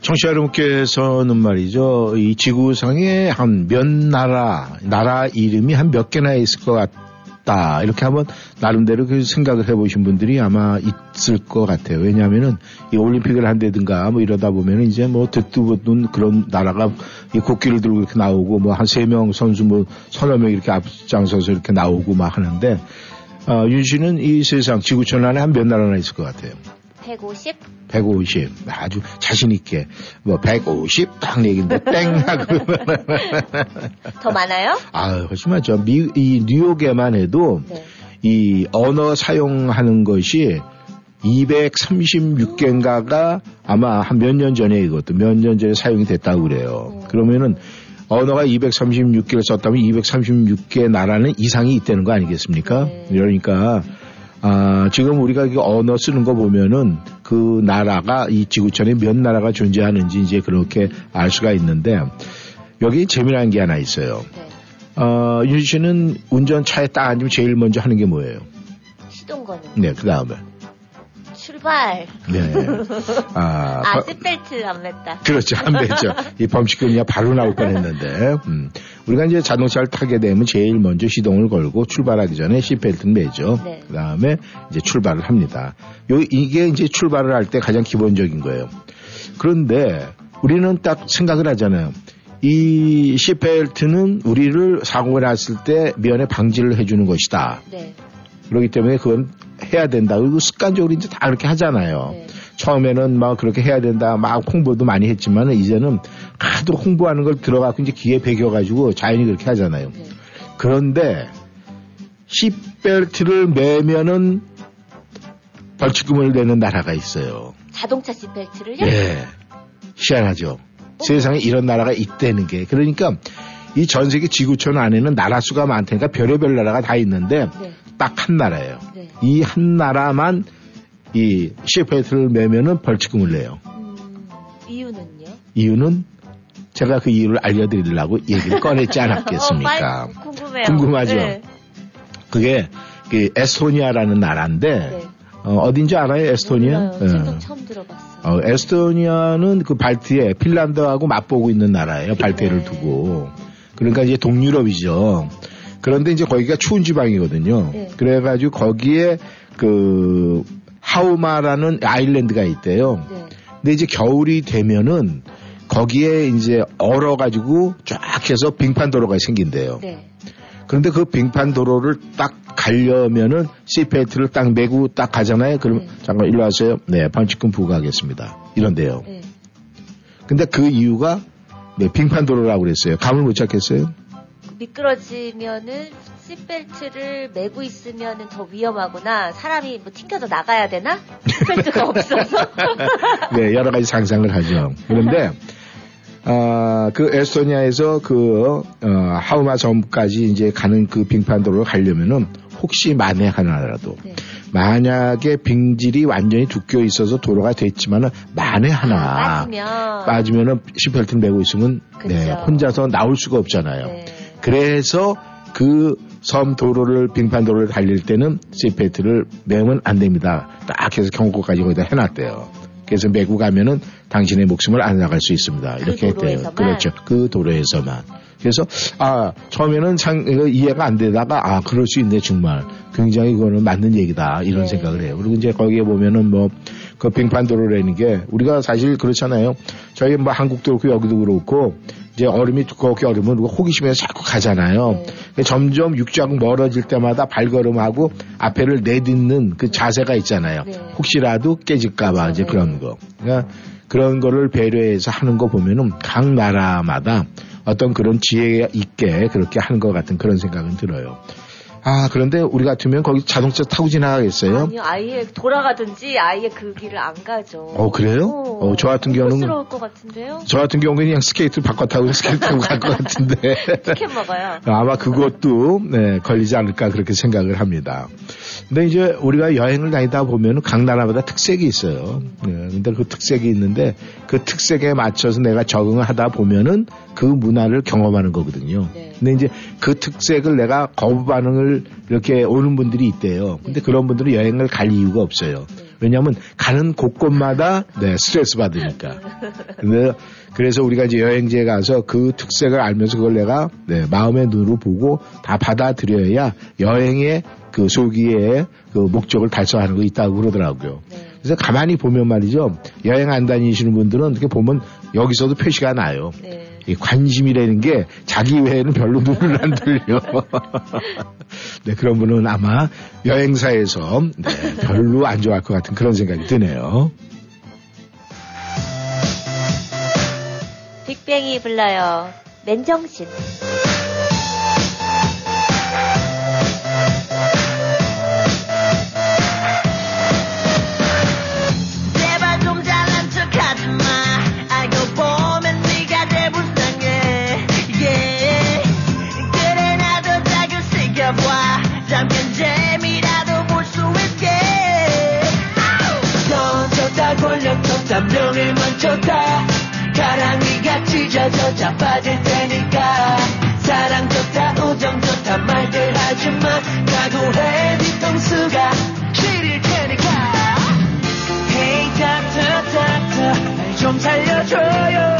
청취자 여러분께서는 말이죠. 이 지구상에 한 몇 나라, 나라 이름이 한 몇 개나 있을 것 같다. 이렇게 한번 나름대로 그 생각을 해보신 분들이 아마 있을 것 같아요. 왜냐하면은 이 올림픽을 한다든가 뭐 이러다 보면 이제 뭐 듣도 보던 그런 나라가 이 국기를 들고 이렇게 나오고 뭐 한 세 명 선수 뭐 서너 명 이렇게 앞장서서 이렇게 나오고 막 하는데 어, 윤 씨는 이 세상 지구촌 안에 한 몇 나라나 있을 것 같아요. 150? 150 아주 자신 있게 뭐 150 딱 얘기인데 땡 하고 더 많아요? 아 훨씬 많죠 미, 이 뉴욕에만 해도 네. 이 언어 사용하는 것이 236개인가가 아마 한 몇 년 전에 이것도 몇 년 전에 사용이 됐다고 그래요. 그러면은 언어가 236개를 썼다면 236개 나라는 이상이 있다는 거 아니겠습니까? 네. 그러니까 아, 지금 우리가 이 언어 쓰는 거 보면은 그 나라가 이 지구촌에 몇 나라가 존재하는지 이제 그렇게 알 수가 있는데 여기 재미난 게 하나 있어요. 네. 어, 윤 씨는 운전차에 딱 앉으면 제일 먼저 하는 게 뭐예요? 시동 거는. 네, 그 다음에. 출발. 네. 아, 아, 버- 싯벨트 안 맸다. 그렇죠. 안 되죠. 이 범칙금이야 바로 나올 뻔 했는데. 음. 우리가 이제 자동차를 타게 되면 제일 먼저 시동을 걸고 출발하기 전에 시트벨트는 매죠. 네. 그 다음에 이제 출발을 합니다. 요, 이게 이제 출발을 할 때 가장 기본적인 거예요. 그런데 우리는 딱 생각을 하잖아요. 이 시트벨트는 우리를 사고가 났을 때 면에 방지를 해주는 것이다. 네. 그렇기 때문에 그건 해야 된다. 그리고 습관적으로 이제 다 그렇게 하잖아요. 네. 처음에는 막 그렇게 해야 된다. 막 홍보도 많이 했지만 이제는 하도 홍보하는 걸 들어가고 이제 귀에 배겨가지고 자연히 그렇게 하잖아요. 네. 그런데 시벨트를 매면은 벌칙금을 내는 나라가 있어요. 자동차 싯벨트를요? 예. 희한하죠. 세상에 이런 나라가 있다는 게. 그러니까 이 전 세계 지구촌 안에는 나라 수가 많다니까 별의별 나라가 다 있는데 네. 딱한 나라예요. 네. 이한 나라만 이 시페이트를 매면은 벌칙금을 내요. 음, 이유는요? 이유는 제가 그 이유를 알려드리려고 얘기를 꺼냈지 않았겠습니까? 어, 궁금해요. 궁금하죠? 네. 그게 그 에스토니아라는 나라인데 네. 어, 딘지 알아요? 에스토니아? 몰라요. 예. 지금 처음 들어봤어요. 어, 에스토니아는 그 발트에 핀란드하고 맞보고 있는 나라예요. 발트해를 네. 두고. 그러니까 이제 동유럽이죠. 그런데 이제 거기가 추운 지방이거든요. 네. 그래가지고 거기에 그 하우마라는 아일랜드가 있대요. 네. 근데 이제 겨울이 되면은 거기에 이제 얼어가지고 쫙 해서 빙판 도로가 생긴대요. 네. 그런데 그 빙판 도로를 딱 가려면은 시트벨트를 딱 메고 딱 가잖아요. 그럼 네. 잠깐 일로 와세요. 네, 반칙금 부과하겠습니다. 이런데요. 네. 근데 그 이유가 네, 빙판 도로라고 그랬어요. 감을 못 잡겠어요? 미끄러지면은 시트벨트를 메고 있으면은 더 위험하구나. 사람이 뭐 튕겨서 나가야 되나? 시트벨트가 없어서. 네, 여러 가지 상상을 하죠. 그런데 아, 그 에스토니아에서 그 어, 하우마 섬까지 이제 가는 그 빙판도로를 가려면은 혹시 만에 하나라도 네. 만약에 빙질이 완전히 두꺼워 있어서 도로가 됐지만은 만에 하나 빠지면. 빠지면은 시펠트를 메고 있으면 네, 그쵸. 혼자서 나올 수가 없잖아요. 네. 그래서 그 섬 도로를 빙판 도로를 달릴 때는 시펠트를 메면 안 됩니다. 딱 해서 경고까지 거기다 해놨대요. 그래서 메고 가면은 당신의 목숨을 안 나갈 수 있습니다. 그 이렇게 했대요. 도로에서만? 그렇죠. 그 도로에서만. 그래서 아 처음에는 상 이거 이해가 안 되다가 아 그럴 수 있네 정말 굉장히 이거는 맞는 얘기다 이런 네. 생각을 해요. 그리고 이제 거기에 보면은 뭐 그 빙판도로라는 게 우리가 사실 그렇잖아요. 저희 뭐 한국도 그렇고 여기도 그렇고 이제 얼음이 두껍게 얼으면 우리가 호기심에서 자꾸 가잖아요. 네. 점점 육지하고 멀어질 때마다 발걸음하고 앞에를 내딛는 그 자세가 있잖아요. 네. 혹시라도 깨질까봐 이제 네. 그런 거. 그러니까 그런 거를 배려해서 하는 거 보면은 각 나라마다 어떤 그런 지혜 있게 그렇게 하는 것 같은 그런 생각은 들어요. 아, 그런데 우리 같으면 거기 자동차 타고 지나가겠어요? 아니요, 아예 돌아가든지 아예 그 길을 안 가죠. 어, 그래요? 어, 저 같은 경우는- 스러울 것 같은데요? 저 같은 경우는 그냥 스케이트 바꿔 타고 스케이트 타고 갈 것 같은데. 티켓 먹어요. 아마 그것도 네, 걸리지 않을까 그렇게 생각을 합니다. 근데 이제 우리가 여행을 다니다 보면 각 나라마다 특색이 있어요. 네, 근데 그 특색이 있는데 그 특색에 맞춰서 내가 적응을 하다 보면은 그 문화를 경험하는 거거든요. 네. 근데 이제 그 특색을 내가 거부 반응을 이렇게 오는 분들이 있대요. 근데 그런 분들은 여행을 갈 이유가 없어요. 왜냐하면 가는 곳곳마다 네, 스트레스 받으니까. 근데 그래서 우리가 이제 여행지에 가서 그 특색을 알면서 그걸 내가 네, 마음의 눈으로 보고 다 받아들여야 여행의 그 소기의 그 목적을 달성하는 거 있다고 그러더라고요. 네. 그래서 가만히 보면 말이죠. 여행 안 다니시는 분들은 이렇게 보면 여기서도 표시가 나요. 네. 이 관심이라는 게 자기 외에는 별로 눈을 안 들려. 네, 그런 분은 아마 여행사에서 네, 별로 안 좋아할 것 같은 그런 생각이 드네요. 빅뱅이 불러요. 맨정신. 찢어져 자빠질 테니까. 사랑 좋다 우정 좋다 말들 하지 마. 각오해 뒤통수가 시릴 테니까. Hey doctor doctor 날좀 살려줘요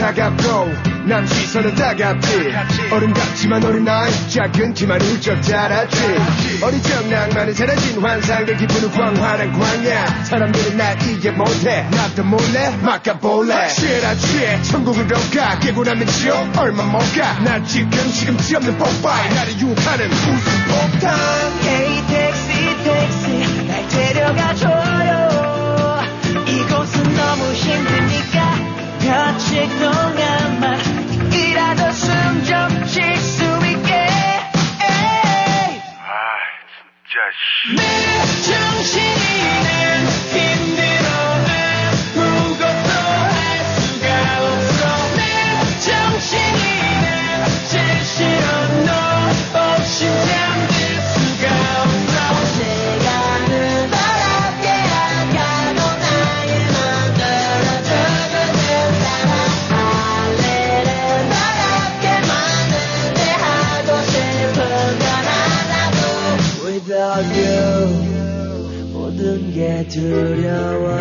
차갑고 남 시선은 따갑지. 어른 같지만 어린아이 작은 키만 훌쩍 자랐지. 어리적 낭만에 사라진 환상의 기분은 광활한 광야. 사람들은 날 이해 못해. 나도 몰래 막아볼래. 확실하지. 천국으로 가. 깨고 나면 지옥. 얼마 못가난 지금 지금치 없는 뽀빠이 나를 유혹하는 웃음 폭탄. Hey 택시 택시 날 데려가줘요. 이곳은 너무 힘드니까 며칠 동안만 이라도 숨좀쉴수 있게. 정신은 힘들어 아무것도 할 수가 없어. 내 정신 두려워.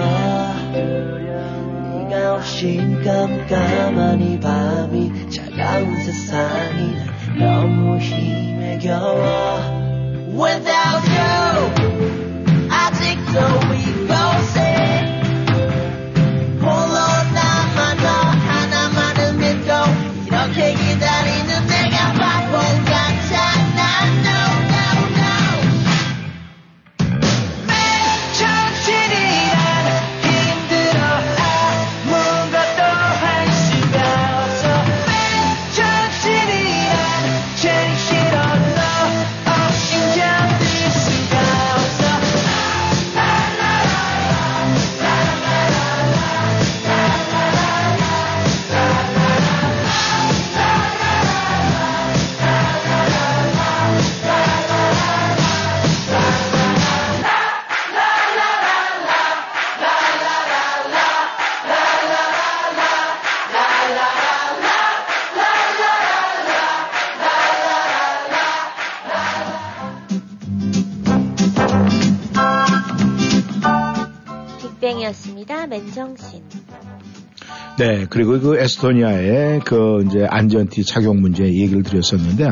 네가 없인 깜깜한 이 밤이 차가운 세상 네, 그리고 그 에스토니아의 그 이제 안전티 착용 문제 얘기를 드렸었는데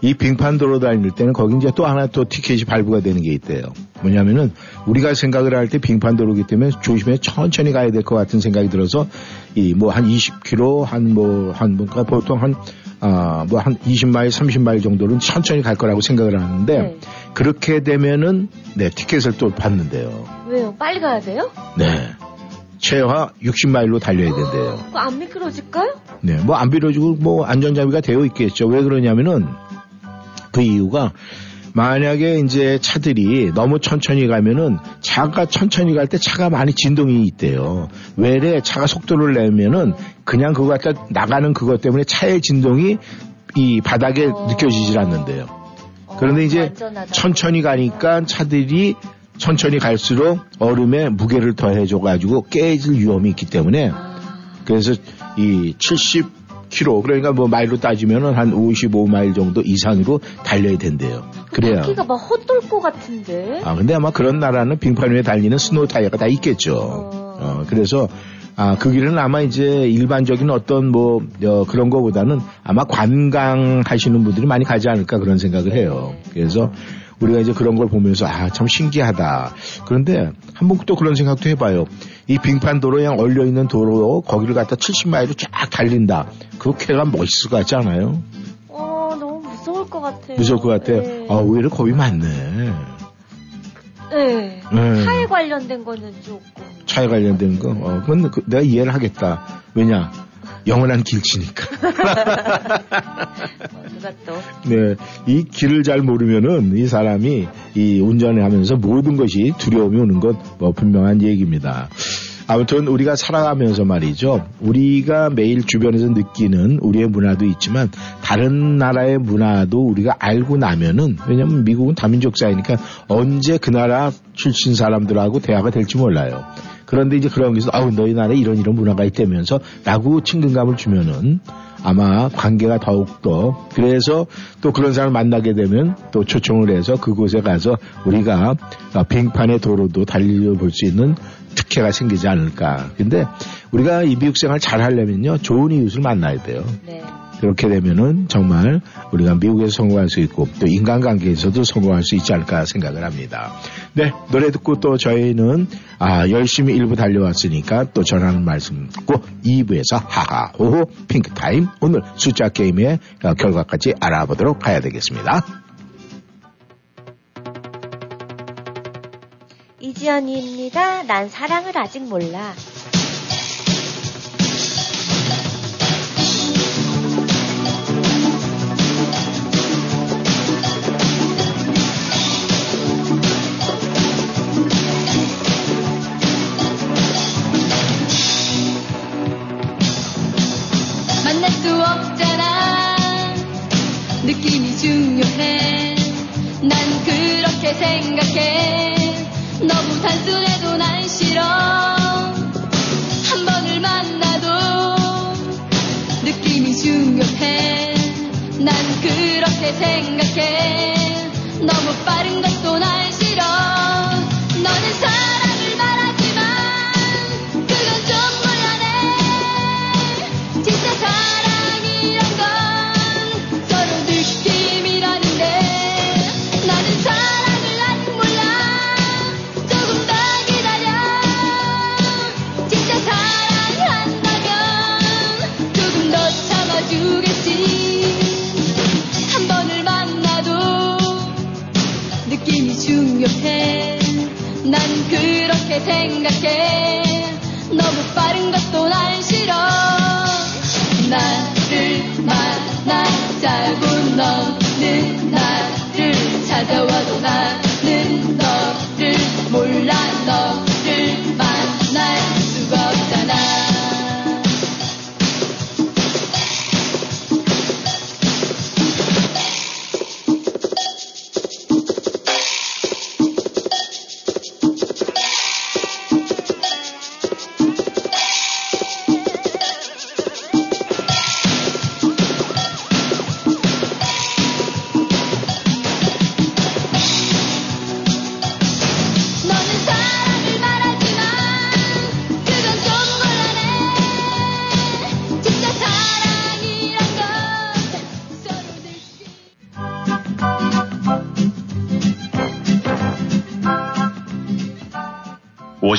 이 빙판 도로 다닐 때는 거기 이제 또 하나 또 티켓이 발부가 되는 게 있대요. 뭐냐면은 우리가 생각을 할 때 빙판 도로기 때문에 조심해 천천히 가야 될 것 같은 생각이 들어서 이 뭐 한 20km 한 뭐한 그러니까 보통 한 아, 뭐 한 20마일, 30마일 정도는 천천히 갈 거라고 생각을 하는데 네. 그렇게 되면은 네, 티켓을 또 받는데요. 왜요? 빨리 가야 돼요? 네. 최하 60마일로 달려야 된대요. 안 미끄러질까요? 네, 뭐안 빌어주고 뭐 안전장비가 되어 있겠죠. 왜 그러냐면은 그 이유가 만약에 이제 차들이 너무 천천히 가면은 차가 천천히 갈 때 차가 많이 진동이 있대요. 왜래 차가 속도를 내면은 그냥 그거 갖다 나가는 그것 때문에 차의 진동이 이 바닥에 어. 느껴지질 않는데요. 그런데 어, 이제. 천천히 가니까 차들이 천천히 갈수록 얼음에 무게를 더해줘 가지고 깨질 위험이 있기 때문에 아, 그래서 이 70km 그러니까 뭐 마일로 따지면은 한 55마일 정도 이상으로 달려야 된대요. 그래야. 바퀴가 막 헛돌 것 같은데. 아 근데 아마 그런 나라는 빙판 위에 달리는 스노우 타이어가 다 있겠죠. 어. 어, 그래서 아, 그 길은 아마 이제 일반적인 어떤 뭐, 어, 그런 거보다는 아마 관광 하시는 분들이 많이 가지 않을까 그런 생각을 해요. 그래서 우리가 이제 그런 걸 보면서 아, 참 신기하다. 그런데 한 번 또 그런 생각도 해봐요. 이 빙판 도로에 얼려 있는 도로 거기를 갖다 70마일로 쫙 달린다. 그 쾌가 멋있을 것 같지 않아요? 어, 너무 무서울 것 같아요. 무서울 것 같아요. 네. 아, 오히려 겁이 많네. 네. 네. 차에 관련된 거는 조금. 차에 관련된 거, 어, 그건 그- 내가 이해를 하겠다. 왜냐? 영원한 길치니까. 어, 누가 또. 네, 이 길을 잘 모르면은 이 사람이 이 운전을 하면서 모든 것이 두려움이 오는 건 뭐 분명한 얘기입니다. 아무튼 우리가 살아가면서 말이죠. 우리가 매일 주변에서 느끼는 우리의 문화도 있지만 다른 나라의 문화도 우리가 알고 나면은 왜냐면 미국은 다민족 사회니까 언제 그 나라 출신 사람들하고 대화가 될지 몰라요. 그런데 이제 그런 게서 아우 너희 나라에 이런 이런 문화가 있다면서 라고 친근감을 주면은 아마 관계가 더욱더 그래서 또 그런 사람을 만나게 되면 또 초청을 해서 그곳에 가서 우리가 어, 빙판의 도로도 달려볼 수 있는 특혜가 생기지 않을까. 근데 우리가 이 미국 생활 잘 하려면요 좋은 이웃을 만나야 돼요. 네. 그렇게 되면은 정말 우리가 미국에서 성공할 수 있고 또 인간관계에서도 성공할 수 있지 않을까 생각을 합니다. 네, 노래 듣고 또 저희는 아, 열심히 일부 달려왔으니까 또 전하는 말씀 듣고 2부에서 하하 호호 핑크타임 오늘 숫자 게임의 어, 결과까지 알아보도록 가야 되겠습니다. 이지연입니다. 난 사랑을 아직 몰라. 생각해. 너무 단순해도 난 싫어. 한 번을 만나도 느낌이 중요해. 난 그렇게 생각해. 너무 빠른 것도 난 싫어.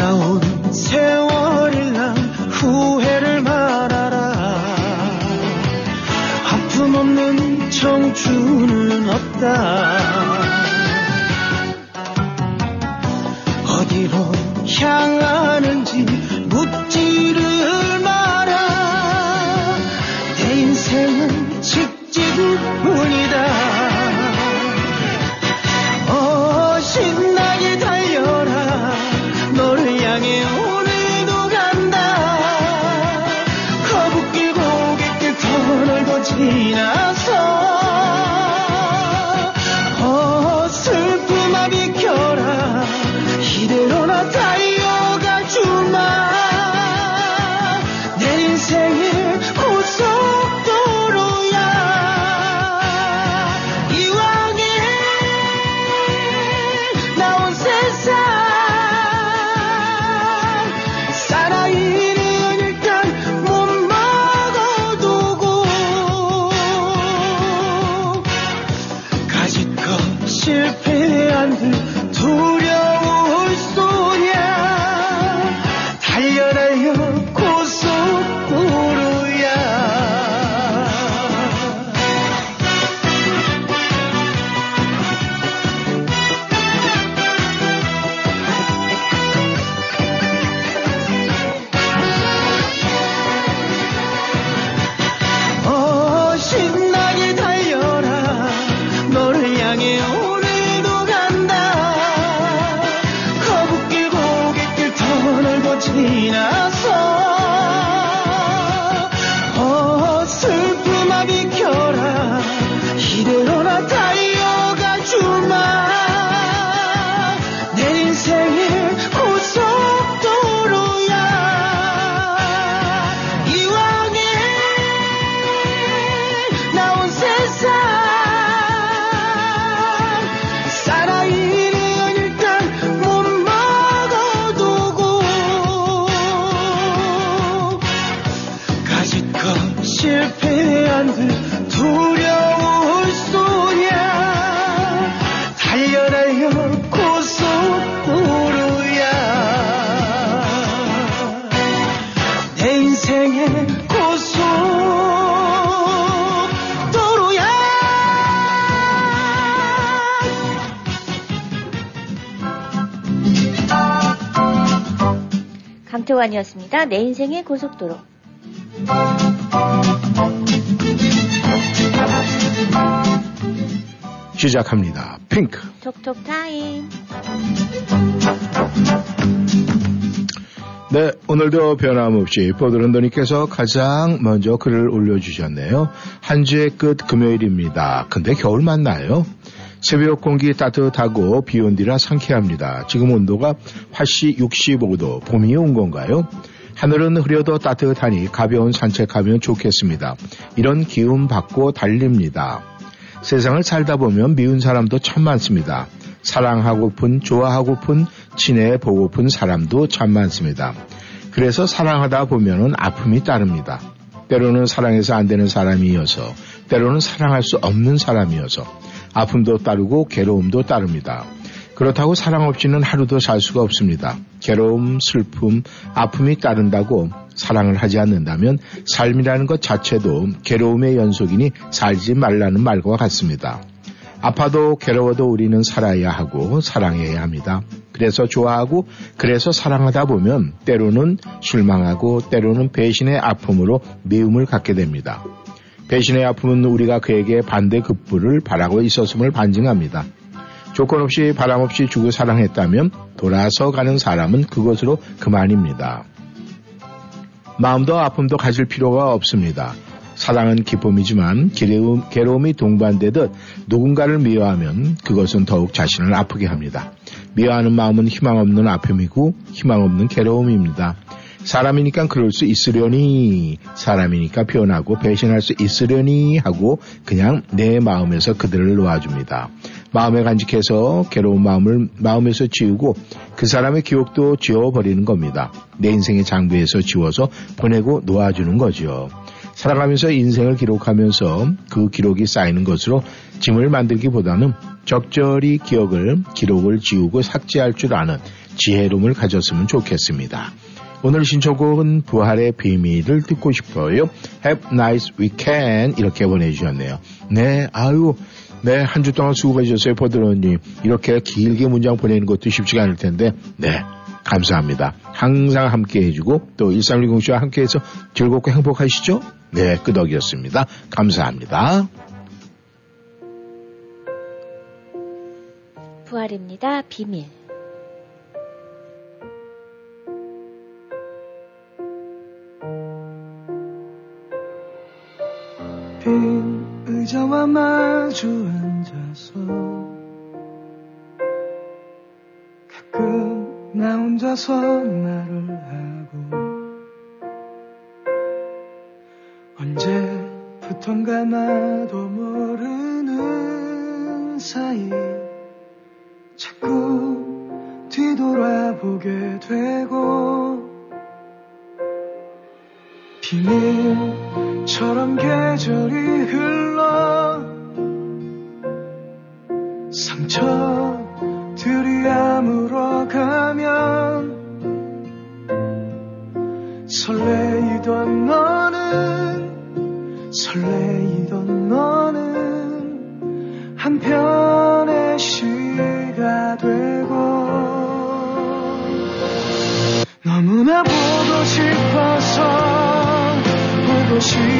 지나온 세월을 난 후회를 말아라. 아픔 없는 청춘은 없다. 어디로 향하는지 묻지 실패한 듯 두려울 소냐 달려 달려 고속도로야. 내 인생의 고속도로야. 강태환이었습니다. 내 인생의 고속도로. 시작합니다. 핑크. 톡톡 타임. 네, 오늘도 변함없이 보드런더님께서 가장 먼저 글을 올려주셨네요. 한 주의 끝 금요일입니다. 근데 겨울 맞나요? 새벽 공기 따뜻하고 비 온 뒤라 상쾌합니다. 지금 온도가 화씨 65도, 봄이 온 건가요? 하늘은 흐려도 따뜻하니 가벼운 산책하면 좋겠습니다. 이런 기운 받고 달립니다. 세상을 살다 보면 미운 사람도 참 많습니다. 사랑하고픈, 좋아하고픈, 친해 보고픈 사람도 참 많습니다. 그래서 사랑하다 보면은 아픔이 따릅니다. 때로는 사랑해서 안 되는 사람이어서, 때로는 사랑할 수 없는 사람이어서, 아픔도 따르고 괴로움도 따릅니다. 그렇다고 사랑 없이는 하루도 살 수가 없습니다. 괴로움, 슬픔, 아픔이 따른다고 사랑을 하지 않는다면 삶이라는 것 자체도 괴로움의 연속이니 살지 말라는 말과 같습니다. 아파도 괴로워도 우리는 살아야 하고 사랑해야 합니다. 그래서 좋아하고 그래서 사랑하다 보면 때로는 실망하고 때로는 배신의 아픔으로 미움을 갖게 됩니다. 배신의 아픔은 우리가 그에게 반대 급부를 바라고 있었음을 반증합니다. 조건 없이 바람 없이 주고 사랑했다면 돌아서 가는 사람은 그것으로 그만입니다. 마음도 아픔도 가질 필요가 없습니다. 사랑은 기쁨이지만 괴로움, 괴로움이 동반되듯 누군가를 미워하면 그것은 더욱 자신을 아프게 합니다. 미워하는 마음은 희망 없는 아픔이고 희망 없는 괴로움입니다. 사람이니까 그럴 수 있으려니 사람이니까 변하고 배신할 수 있으려니 하고 그냥 내 마음에서 그들을 놓아줍니다. 마음에 간직해서 괴로운 마음을 마음에서 지우고 그 사람의 기억도 지워버리는 겁니다. 내 인생의 장부에서 지워서 보내고 놓아주는 거죠. 살아가면서 인생을 기록하면서 그 기록이 쌓이는 것으로 짐을 만들기보다는 적절히 기억을 기록을 지우고 삭제할 줄 아는 지혜로움을 가졌으면 좋겠습니다. 오늘 신청곡은 부활의 비밀을 듣고 싶어요. Have nice weekend 이렇게 보내주셨네요. 네, 아유, 네, 한 주 동안 수고해주셨어요, 보드로님. 이렇게 길게 문장 보내는 것도 쉽지가 않을 텐데, 네, 감사합니다. 항상 함께 해주고, 또 1310씨와 함께 해서 즐겁고 행복하시죠? 네, 끄덕이었습니다. 감사합니다. 부활입니다. 비밀. 빈 의자와 마주 앉아서 가끔 나 혼자서 말을 하고 언제부턴가 나도 모르는 사이 자꾸 뒤돌아보게 되고 비밀 처럼 계절이 흘러 상처들이 아물어가면 설레이던 너는 설레이던 너는 한편의 시가 되고 너무나 보고 싶어서 보고 싶어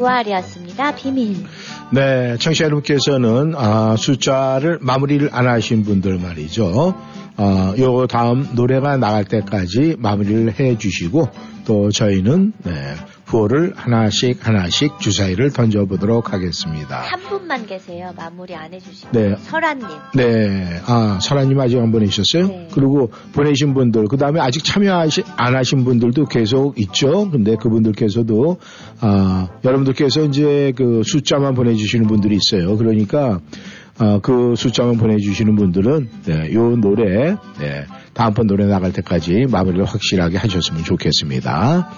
부활이었습니다. 비밀. 네, 청취자 여러분께서는 아, 숫자를 마무리를 안 하신 분들 말이죠. 아, 요 다음 노래가 나갈 때까지 마무리를 해 주시고 또 저희는 네, 후호를 하나씩 하나씩 주사위를 던져보도록 하겠습니다. 한 분만 계세요. 마무리 안 해주시고. 네. 설아님. 네, 아, 설아님 아직 안 보내주셨어요? 네. 그리고 보내신 분들, 그 다음에 아직 참여 안 하신 분들도 계속 있죠? 근데 그분들께서도, 아, 여러분들께서 이제 그 숫자만 보내주시는 분들이 있어요. 그러니까, 아, 그 숫자만 보내주시는 분들은, 네, 요 노래, 네, 다음번 노래 나갈 때까지 마무리를 확실하게 하셨으면 좋겠습니다.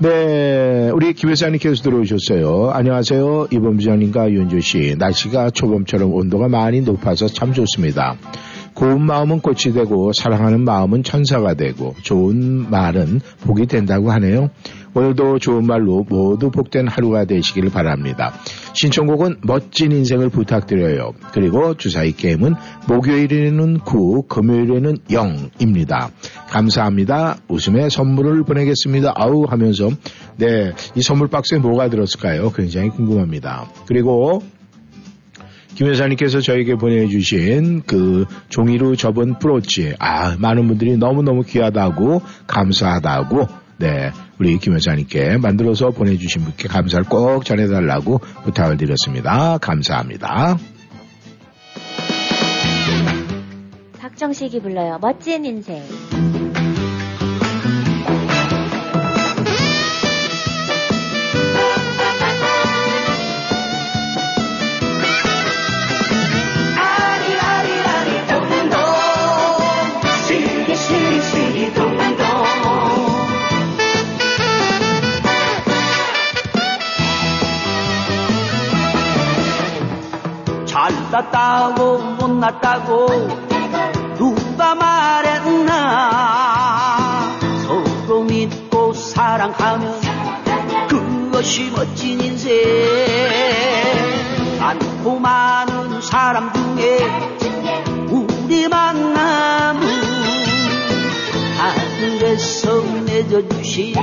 네, 우리 김 회사님께서 들어오셨어요. 안녕하세요. 이범 부장님과 윤조 씨. 날씨가 초봄처럼 온도가 많이 높아서 참 좋습니다. 고운 마음은 꽃이 되고 사랑하는 마음은 천사가 되고 좋은 말은 복이 된다고 하네요. 오늘도 좋은 말로 모두 복된 하루가 되시길 바랍니다. 신청곡은 멋진 인생을 부탁드려요. 그리고 주사위 게임은 목요일에는 9, 금요일에는 0입니다. 감사합니다. 웃음의 선물을 보내겠습니다. 아우 하면서 네, 이 선물 박스에 뭐가 들었을까요? 굉장히 궁금합니다. 그리고 김 여사님께서 저에게 보내주신 그 종이로 접은 브로치, 아, 많은 분들이 너무너무 귀하다고, 감사하다고, 네, 우리 김 여사님께 만들어서 보내주신 분께 감사를 꼭 전해달라고 부탁을 드렸습니다. 감사합니다. 박정식이 불러요. 멋진 인생. 잘 났다고 못 났다고 누가 말했나? 서로 믿고 사랑하면 그것이 멋진 인생. 많고 많은 사람 중에 우리 만남은 하늘에서 맺어주신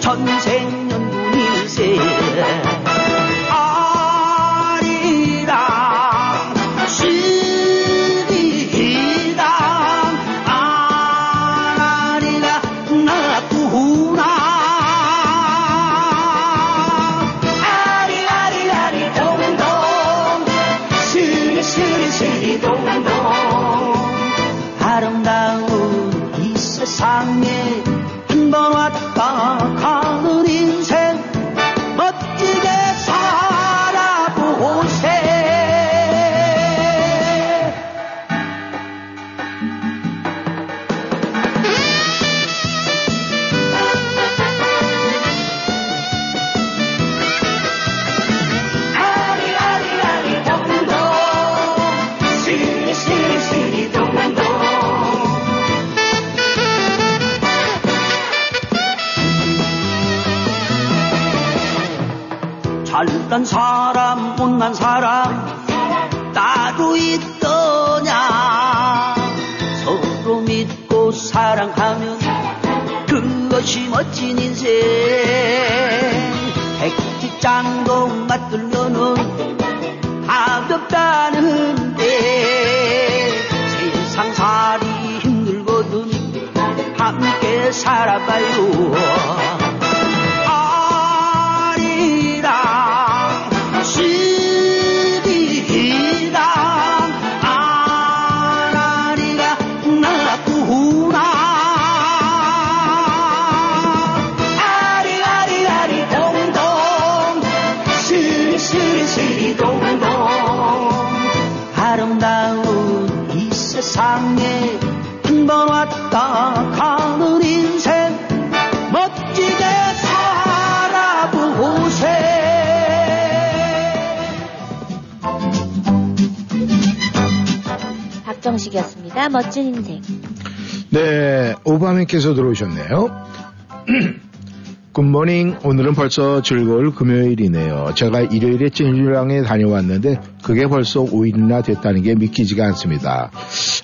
천생연분일세 멋진 인생. 네, 오바맨께서 들어오셨네요. 굿모닝. 오늘은 벌써 즐거울 금요일이네요. 제가 일요일에 찐주랑에 다녀왔는데 그게 벌써 5일이나 됐다는 게 믿기지가 않습니다.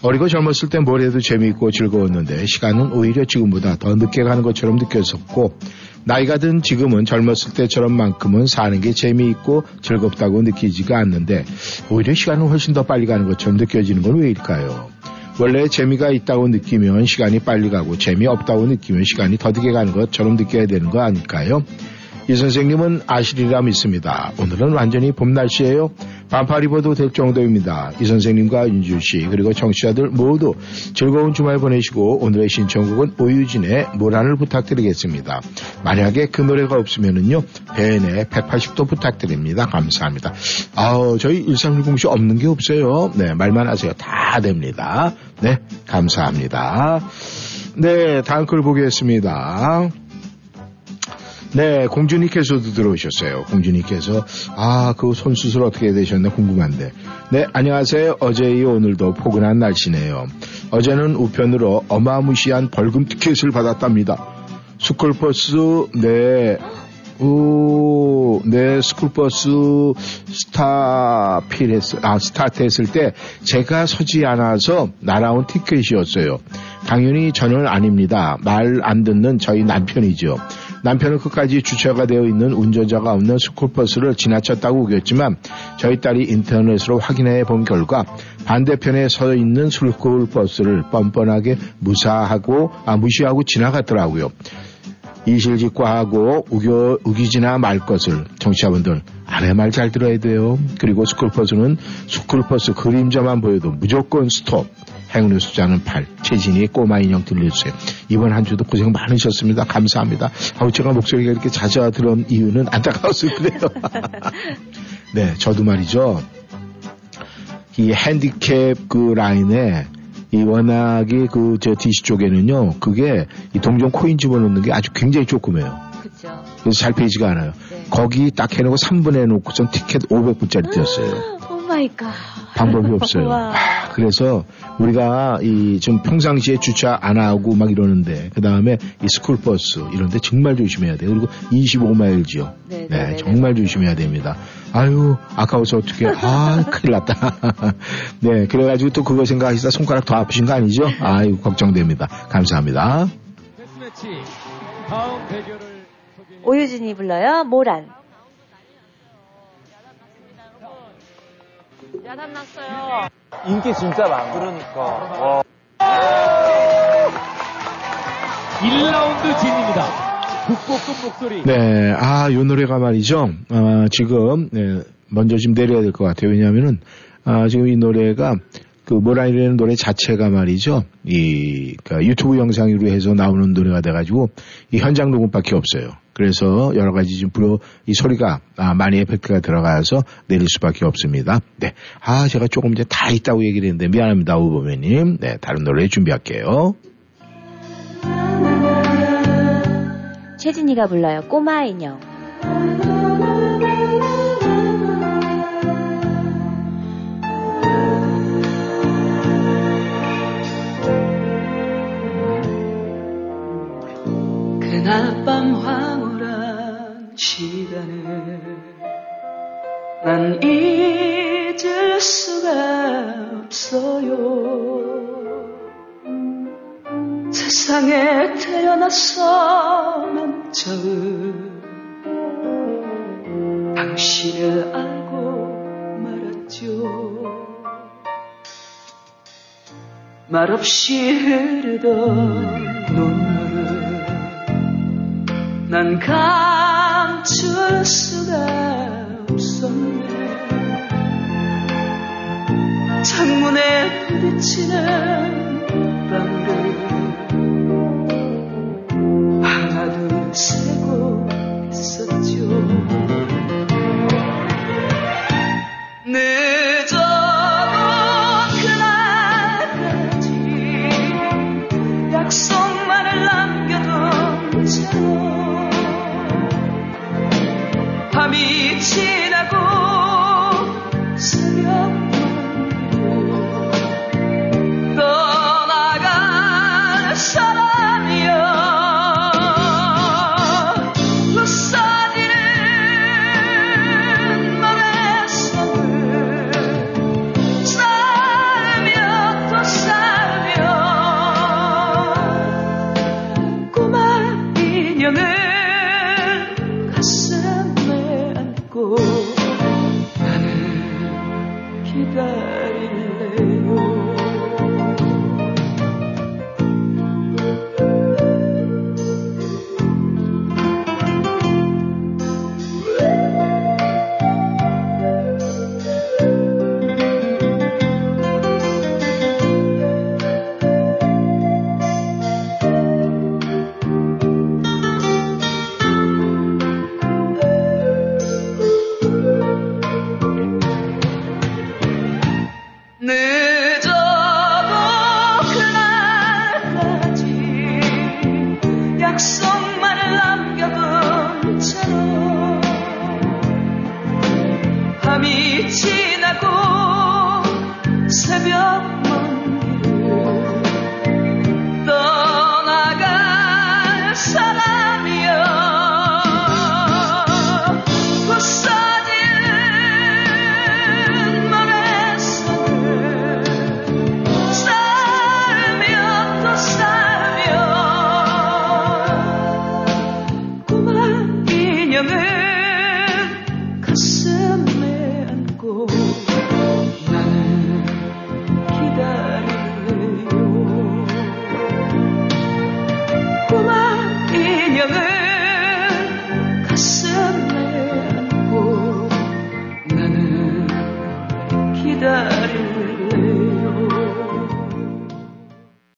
어리고 젊었을 땐 뭘 해도 재미있고 즐거웠는데 시간은 오히려 지금보다 더 늦게 가는 것처럼 느꼈었고 나이가 든 지금은 젊었을 때처럼만큼은 사는 게 재미있고 즐겁다고 느끼지가 않는데 오히려 시간은 훨씬 더 빨리 가는 것처럼 느껴지는 건 왜일까요? 원래 재미가 있다고 느끼면 시간이 빨리 가고 재미없다고 느끼면 시간이 더디게 가는 것처럼 느껴야 되는 거 아닐까요? 이 선생님은 아시리라 믿습니다. 오늘은 완전히 봄 날씨예요. 반팔 입어도 될 정도입니다. 이 선생님과 윤주 씨 그리고 청취자들 모두 즐거운 주말 보내시고 오늘의 신청곡은 오유진의 모란을 부탁드리겠습니다. 만약에 그 노래가 없으면은요 배엔의 180도 부탁드립니다. 감사합니다. 아우 저희 1360씨 없는 게 없어요. 네 말만 하세요. 다 됩니다. 네 감사합니다. 네 다음 글 보겠습니다. 네, 공주님께서도 들어오셨어요. 공주님께서 아, 그 손 수술 어떻게 되셨나 궁금한데. 네, 안녕하세요. 어제 이 오늘도 포근한 날씨네요. 어제는 우편으로 어마무시한 벌금 티켓을 받았답니다. 스쿨버스 네. 오, 네, 스쿨버스 스타필했, 아, 스타트 했을 때 제가 서지 않아서 날아온 티켓이었어요. 당연히 저는 아닙니다. 말 안 듣는 저희 남편이죠. 남편은 끝까지 주차가 되어 있는 운전자가 없는 스쿨버스를 지나쳤다고 우겼지만 저희 딸이 인터넷으로 확인해 본 결과 반대편에 서 있는 스쿨버스를 뻔뻔하게 무사하고 아, 무시하고 지나갔더라고요. 이실직고하고 우겨, 우기지나 말 것을 청취자분들 아내 말 잘 들어야 돼요. 그리고 스쿨버스는 스쿨버스 그림자만 보여도 무조건 스톱. 행운의 숫자는 8. 최진희 꼬마 인형 들려주세요. 이번 한 주도 고생 많으셨습니다. 감사합니다. 아우 제가 목소리가 이렇게 잦아들은 이유는 안타까워서 그래요. 네, 저도 말이죠. 이 핸디캡 그 라인에 이 워낙에 그저 DC 쪽에는요, 그게 이 동전 코인 집어넣는 게 아주 굉장히 조그매요. 그죠. 그래서 잘 보이지가 않아요. 네. 거기 딱 해놓고 3분에 놓고선 티켓 500불짜리 띄었어요. God. 방법이 없어요. 와. 아, 그래서 우리가 이좀 평상시에 주차 안 하고 막 이러는데 그 다음에 이 스쿨버스 이런데 정말 조심해야 돼요. 그리고 25마일지요. 네, 네, 네, 네, 정말 네. 조심해야 됩니다. 아유 아까워서 어떻게 아 큰일 났다. 네 그래가지고 또 그거 생각하시다 손가락 더 아프신 거 아니죠? 아유 걱정됩니다. 감사합니다. 오유진이 불러요. 모란. 야단났어요. 인기 진짜 많아. 그러니까. 와. 1라운드 진입니다. 국보급 목소리. 네, 아, 요 노래가 말이죠. 아, 지금, 네, 먼저 좀 내려야 될 것 같아요. 왜냐하면은, 아, 지금 이 노래가, 그, 모란이라는 노래 자체가 말이죠. 이, 그 유튜브 영상으로 해서 나오는 노래가 돼가지고, 이 현장 녹음밖에 없어요. 그래서 여러 가지 좀 불어, 이 소리가, 아, 많이 에펙트가 들어가서 내릴 수밖에 없습니다. 네. 아, 제가 조금 전에 다 있다고 얘기를 했는데, 미안합니다, 우보매님. 네, 다른 노래 준비할게요. 최진이가 불러요. 꼬마 인형. 그날 밤 황홀한 시간에 난 잊을 수가 없어요 세상에 태어나서 난 처음 당신을 알고 말았죠 말없이 흐르던 눈물을 난 가. 멈출 수가 없었네. 창문에 부딪히는 빗방울 하나둘 세고 있었죠. 늘